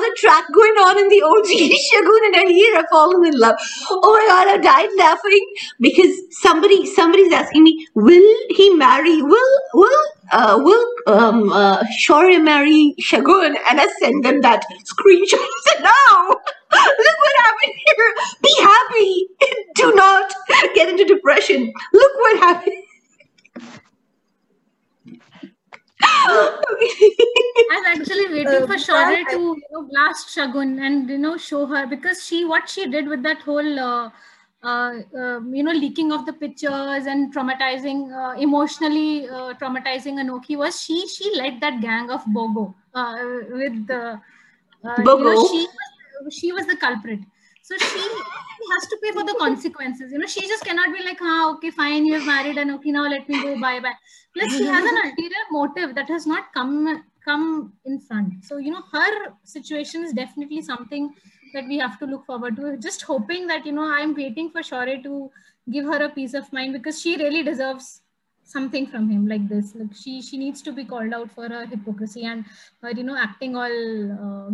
Speaker 1: the track going on in the OG, Shagun and Ahir have fallen in love. Oh my god, I died laughing because somebody somebody's asking me, will he marry? Will will uh, will um uh, Shaurya marry Shagun? And I send them that screenshot. No. Look what happened here. Be happy. Do not get into depression. Look what happened.
Speaker 3: I'm actually waiting
Speaker 2: Uh,
Speaker 3: for Shaurya to you know, blast Shagun and you know show her because she what she did with that whole uh, uh, um, you know leaking of the pictures and traumatizing uh, emotionally uh, traumatizing Anokhi was she she led that gang of Bogo uh, with the uh, you know,
Speaker 1: Bogo?
Speaker 3: she was, she was the culprit. So she has to pay for the consequences. You know, she just cannot be like, ah, okay, fine, you have married and okay, now let me go, bye bye. Plus, she has an ulterior motive that has not come come in front. So, you know, her situation is definitely something that we have to look forward to. Just hoping that, you know, I'm waiting for Shaurya to give her a peace of mind because she really deserves something from him like this. Like she she needs to be called out for her hypocrisy and her, you know, acting all uh,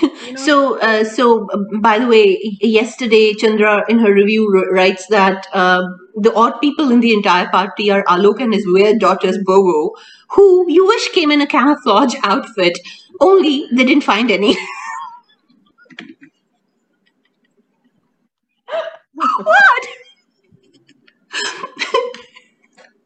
Speaker 3: you know,
Speaker 1: So, uh, so by the way, yesterday Chandra in her review writes that uh, the odd people in the entire party are Alok and his weird daughters Bogo, who you wish came in a camouflage outfit, only they didn't find any. what?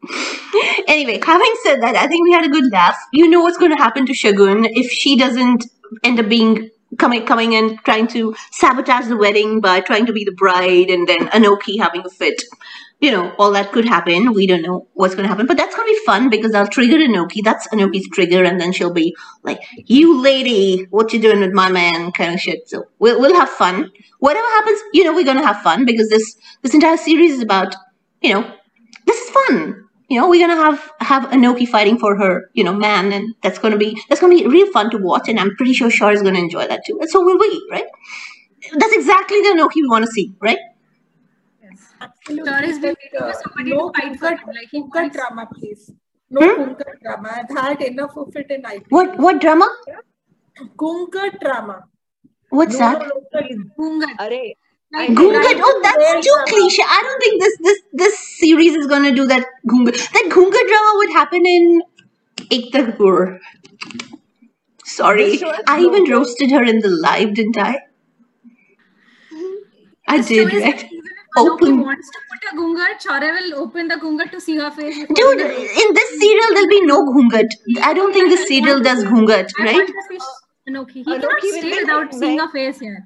Speaker 1: anyway, having said that, I think we had a good laugh. You know what's going to happen to Shagun if she doesn't end up being coming coming and trying to sabotage the wedding by trying to be the bride and then Anokhi having a fit. You know, all that could happen. We don't know what's going to happen, but that's going to be fun because I'll trigger Anokhi. That's Anokhi's trigger, and then she'll be like, "You lady, what you doing with my man?" kind of shit. So we'll we'll have fun. Whatever happens, you know, we're going to have fun because this this entire series is about, you know, this is fun. You know, we're gonna have have Anokhi fighting for her, you know, man, and that's gonna be that's gonna be real fun to watch, and I'm pretty sure Shar is gonna enjoy that too, and so will we, right? That's exactly the Anokhi we want to see, right?
Speaker 3: yes.
Speaker 4: Absolutely.
Speaker 3: Sure is
Speaker 4: but, uh,
Speaker 3: somebody
Speaker 4: no
Speaker 3: to fight for him. Like he
Speaker 4: Kunkat drama, please. No
Speaker 1: Hmm?
Speaker 4: Drama. I've had enough of it in IT.
Speaker 1: What what drama?
Speaker 4: Kunkat drama.
Speaker 1: What's
Speaker 2: No,
Speaker 1: that?
Speaker 2: no, no, please.
Speaker 3: Gungan.
Speaker 2: Arey,
Speaker 3: Like,
Speaker 1: Gungat.
Speaker 3: right.
Speaker 1: Oh, that's too cliche. I don't think this this this series is gonna do that Gunga. That Gunga drama would happen in Ekta Kapoor. Sorry,
Speaker 2: This show is
Speaker 1: I even
Speaker 2: broken.
Speaker 1: roasted her in the live, didn't I? Mm-hmm. I
Speaker 3: The
Speaker 1: did,
Speaker 3: show
Speaker 1: right?
Speaker 3: even if Anokhi
Speaker 1: Open.
Speaker 3: wants to put a gungar, Shaurya will open the gungar to see her face.
Speaker 1: Dude, in this serial there'll be no Gungat. I don't think the serial does Gungat, right?
Speaker 3: want to see He cannot
Speaker 2: will
Speaker 3: stay without
Speaker 2: like
Speaker 3: seeing
Speaker 2: Meg.
Speaker 3: her face here.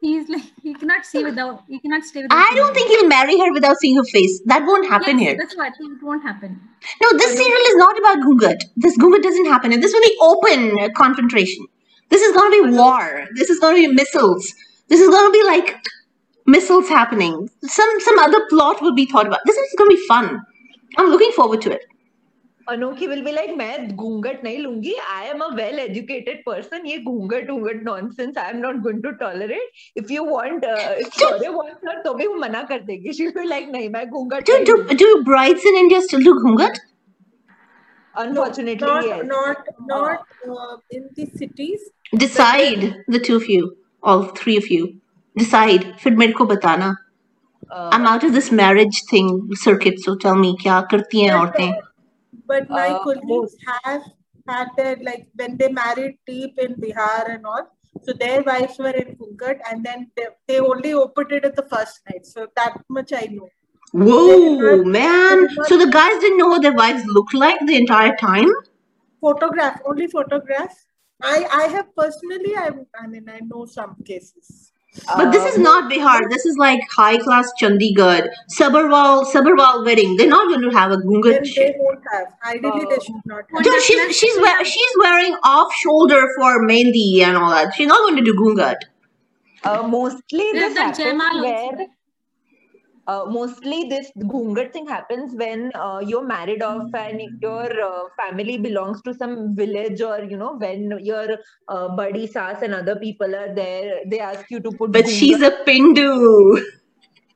Speaker 3: He's like he cannot see without he cannot stay without.
Speaker 1: I don't think he'll marry her without seeing her face. That won't happen
Speaker 3: Yes,
Speaker 1: here.
Speaker 3: that's what it won't happen.
Speaker 1: No, this serial is not about Gungat. This Gungat doesn't happen. And this will be open confrontation. This is going to be war. This is going to be missiles. This is going to be like missiles happening. Some some other plot will be thought about. This is going to be fun. I'm looking forward to it.
Speaker 2: Anokhi will be like मैं घूंघट नहीं लूँगी I am a well educated person ये घूंघट घूंघट nonsense I am not going to tolerate if you want sorry want not तो भी वो मना कर देगी। शी विल लाइक नहीं मैं घूंघट
Speaker 1: do do brides in India still do ghoonghat?
Speaker 2: Unfortunately
Speaker 4: not not not in the cities
Speaker 1: decide the two of you all three of you decide फिर मेरे को बताना
Speaker 2: I
Speaker 1: am out of this marriage thing circuit so tell me क्या करती हैं औरतें
Speaker 4: but my
Speaker 2: Uh,
Speaker 4: colleagues have had their like when they married deep in Bihar and all. So their wives were in Kunkat and then they, they only opened it at the first night. So that much I know.
Speaker 1: Whoa, man! So the guys didn't know what their wives looked like the entire time.
Speaker 4: Photograph, only photograph. I I have personally I I mean I know some cases.
Speaker 1: But this is
Speaker 2: uh,
Speaker 1: not Bihar. This is like high class Chandigarh, Sabarwal, Sabarwal wedding. They're not going to have a
Speaker 4: Then they won't have. Ideally, they should not have.
Speaker 1: Dude, she's she's wear, she's wearing off shoulder for Mendi and all that. She's not going to do gungat.
Speaker 2: Uh, mostly
Speaker 3: There's
Speaker 2: this
Speaker 3: that
Speaker 2: happens where
Speaker 3: also.
Speaker 2: Uh, mostly this ghungat thing happens when uh, you're married off and your uh, family belongs to some village or you know when your uh, buddy sass and other people are there they ask you to put
Speaker 1: But she's a Pindu.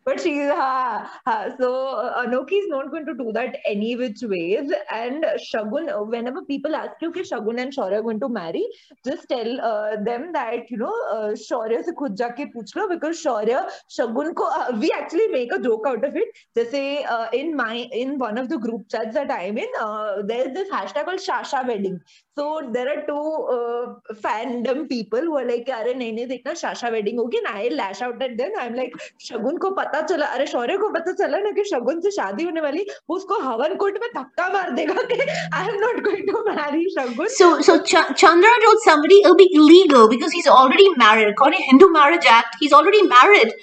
Speaker 2: but she's ha, ha. so uh, Anoki is not going to do that any which ways and Shagun uh, whenever people ask you कि Shagun and Shaurya are going to marry just tell uh, them that you know uh, Shaurya से खुद जाके पूछ लो because Shaurya Shagun को uh, we actually make a joke out of it जैसे uh, in my in one of the group chats that I'm in uh, there's this hashtag called Shasha wedding so there are two uh, fandom people who are like अरे नहीं नहीं देखना Shasha wedding होगी and I lash out at them I'm like Shagun को पता पता चला अरे शौर्य को पता चला ना कि शगुन से शादी होने वाली वो उसको हवन कुंड में धक्का मार देगा कि I am not going to marry Shagun
Speaker 1: so so Chandra told somebody it'll be illegal because he's already married according to Hindu marriage act he's already married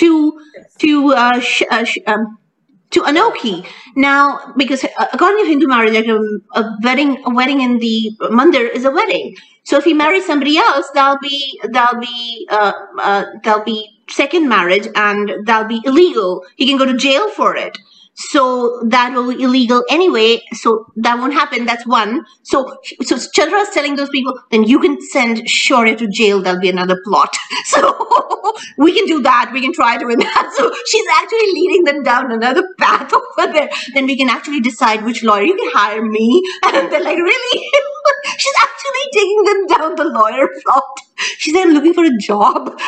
Speaker 1: to yes. to uh, uh, um, to Anokhi. Now, because uh, according to Hindu marriage, like a, um, a, wedding, a wedding in the mandir is a wedding. So if he marries somebody else, that'll be that'll be uh, uh, that'll be second marriage, and that'll be illegal. He can go to jail for it. So that will be illegal anyway. So that won't happen. That's one. So so Chandra is telling those people, then you can send Shaurya to jail. That'll be another plot. So we can do that. We can try doing that. So she's actually leading them down another path over there. Then we can actually decide which lawyer you can hire me. And they're like, really? she's actually taking them down the lawyer plot. She's I'm looking for a job.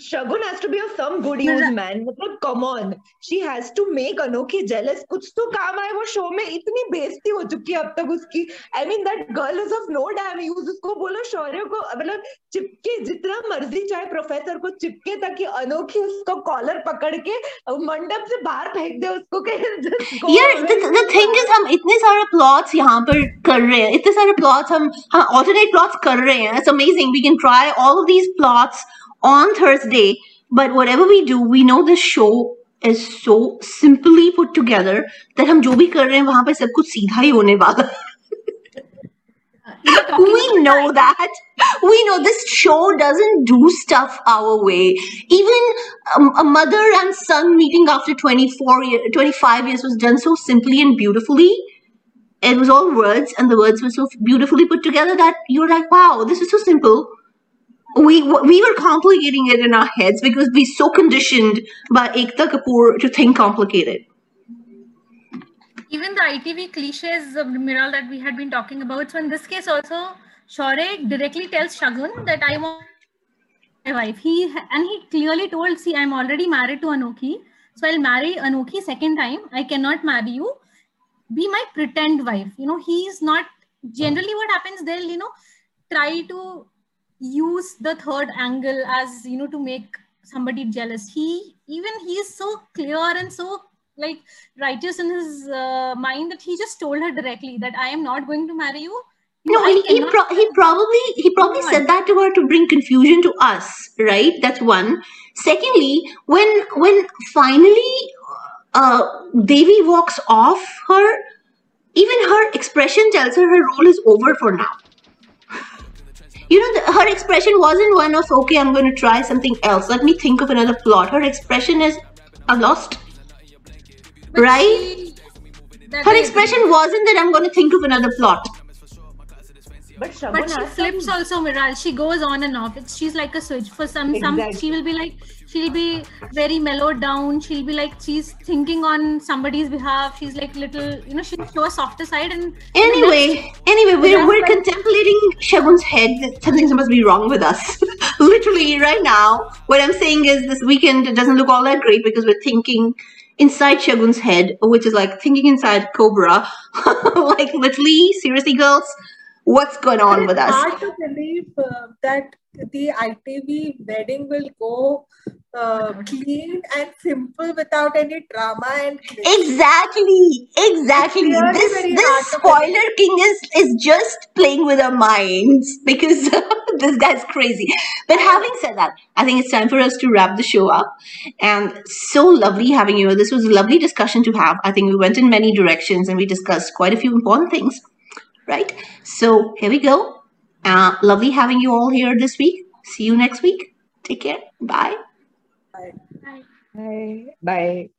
Speaker 2: Shagun has to be of some good use man मतलब come on she has to make Anokhi jealous कुछ तो काम आए वो show में. इतनी बेइज्जती हो चुकी है अब तक उसकी. I mean that girl is of no damn use उसको बोलो शौर्य को मतलब चिपके जितना मर्ज़ी चाहे प्रोफेसर को चिपके ताकि अनोखी उसको कॉलर पकड़ के मंडप से बाहर फेंक दे उसको के just go
Speaker 1: यार the, the thing is हम इतने सारे प्लॉट्स यहाँ पर कर रहे हैं. इतने सारे प्लॉट्स हम हम alternate plots कर रहे हैं. It's amazing. We can try all of these plots on Thursday but whatever we do we know this show is so simply put together that हम जो भी कर रहे हैं वहां पे सब कुछ सीधा ही होने वाला है
Speaker 3: You know, talking
Speaker 1: we
Speaker 3: about
Speaker 1: know that. We know this show doesn't do stuff our way. Even um, a mother and son meeting after 24 year, 25 years was done so simply and beautifully. It was all words, and the words were so beautifully put together that you're like, wow, this is so simple. we we were complicating it in our heads because we're so conditioned by Ekta Kapoor to think complicated.
Speaker 3: Even the ITV cliches of Miral that we had been talking about. So in this case also, Shaurya directly tells Shagun that I want my wife. He and he clearly told, see, I'm already married to Anokhi. So I'll marry Anokhi second time. I cannot marry you. Be my pretend wife. You know, he's not generally what happens, they'll, you know, try to use the third angle as you know to make somebody jealous. He even he is so clear and so like righteous in his uh, mind that he just told her directly that i am not going to marry you.
Speaker 1: No, he, he, pro- he probably he probably said that to her to bring confusion to us, right? That's one. Secondly, when when finally uh, Devi walks off her, even her expression tells her her role is over for now you know, the, her expression wasn't one of, okay, I'm going to try something else. Let me think of another plot. Her expression is, I'm lost. But right? She, her expression wasn't that I'm going to think of another plot.
Speaker 3: But, but she flips some... also, Miral. She goes on and off. It's, she's like a switch. For some, exactly. some she will be like, she'll be very mellowed down. She'll be like, she's thinking on somebody's behalf. She's like little, you know, she'll show a softer side. And
Speaker 1: anyway, anyway, we're, we're contemplating Shagun's head. Something must be wrong with us. Literally, right now, what I'm saying is this weekend doesn't look all that great because we're thinking inside Shagun's head, which is like thinking inside Cobra. like literally, seriously, girls what's going on with us.
Speaker 4: Hard to believe uh, that the ITV wedding will go uh, clean and simple without any drama and
Speaker 1: exactly exactly. This this spoiler king is is just playing with our minds because this guy's crazy. But having said that i think it's time for us to wrap the show up. And so lovely having you. This was a lovely discussion to have. I think we went in many directions and we discussed quite a few important things right? So here we go. Uh, lovely having you all here this week. See you next week. Take care. Bye.
Speaker 2: Bye. Bye. Bye.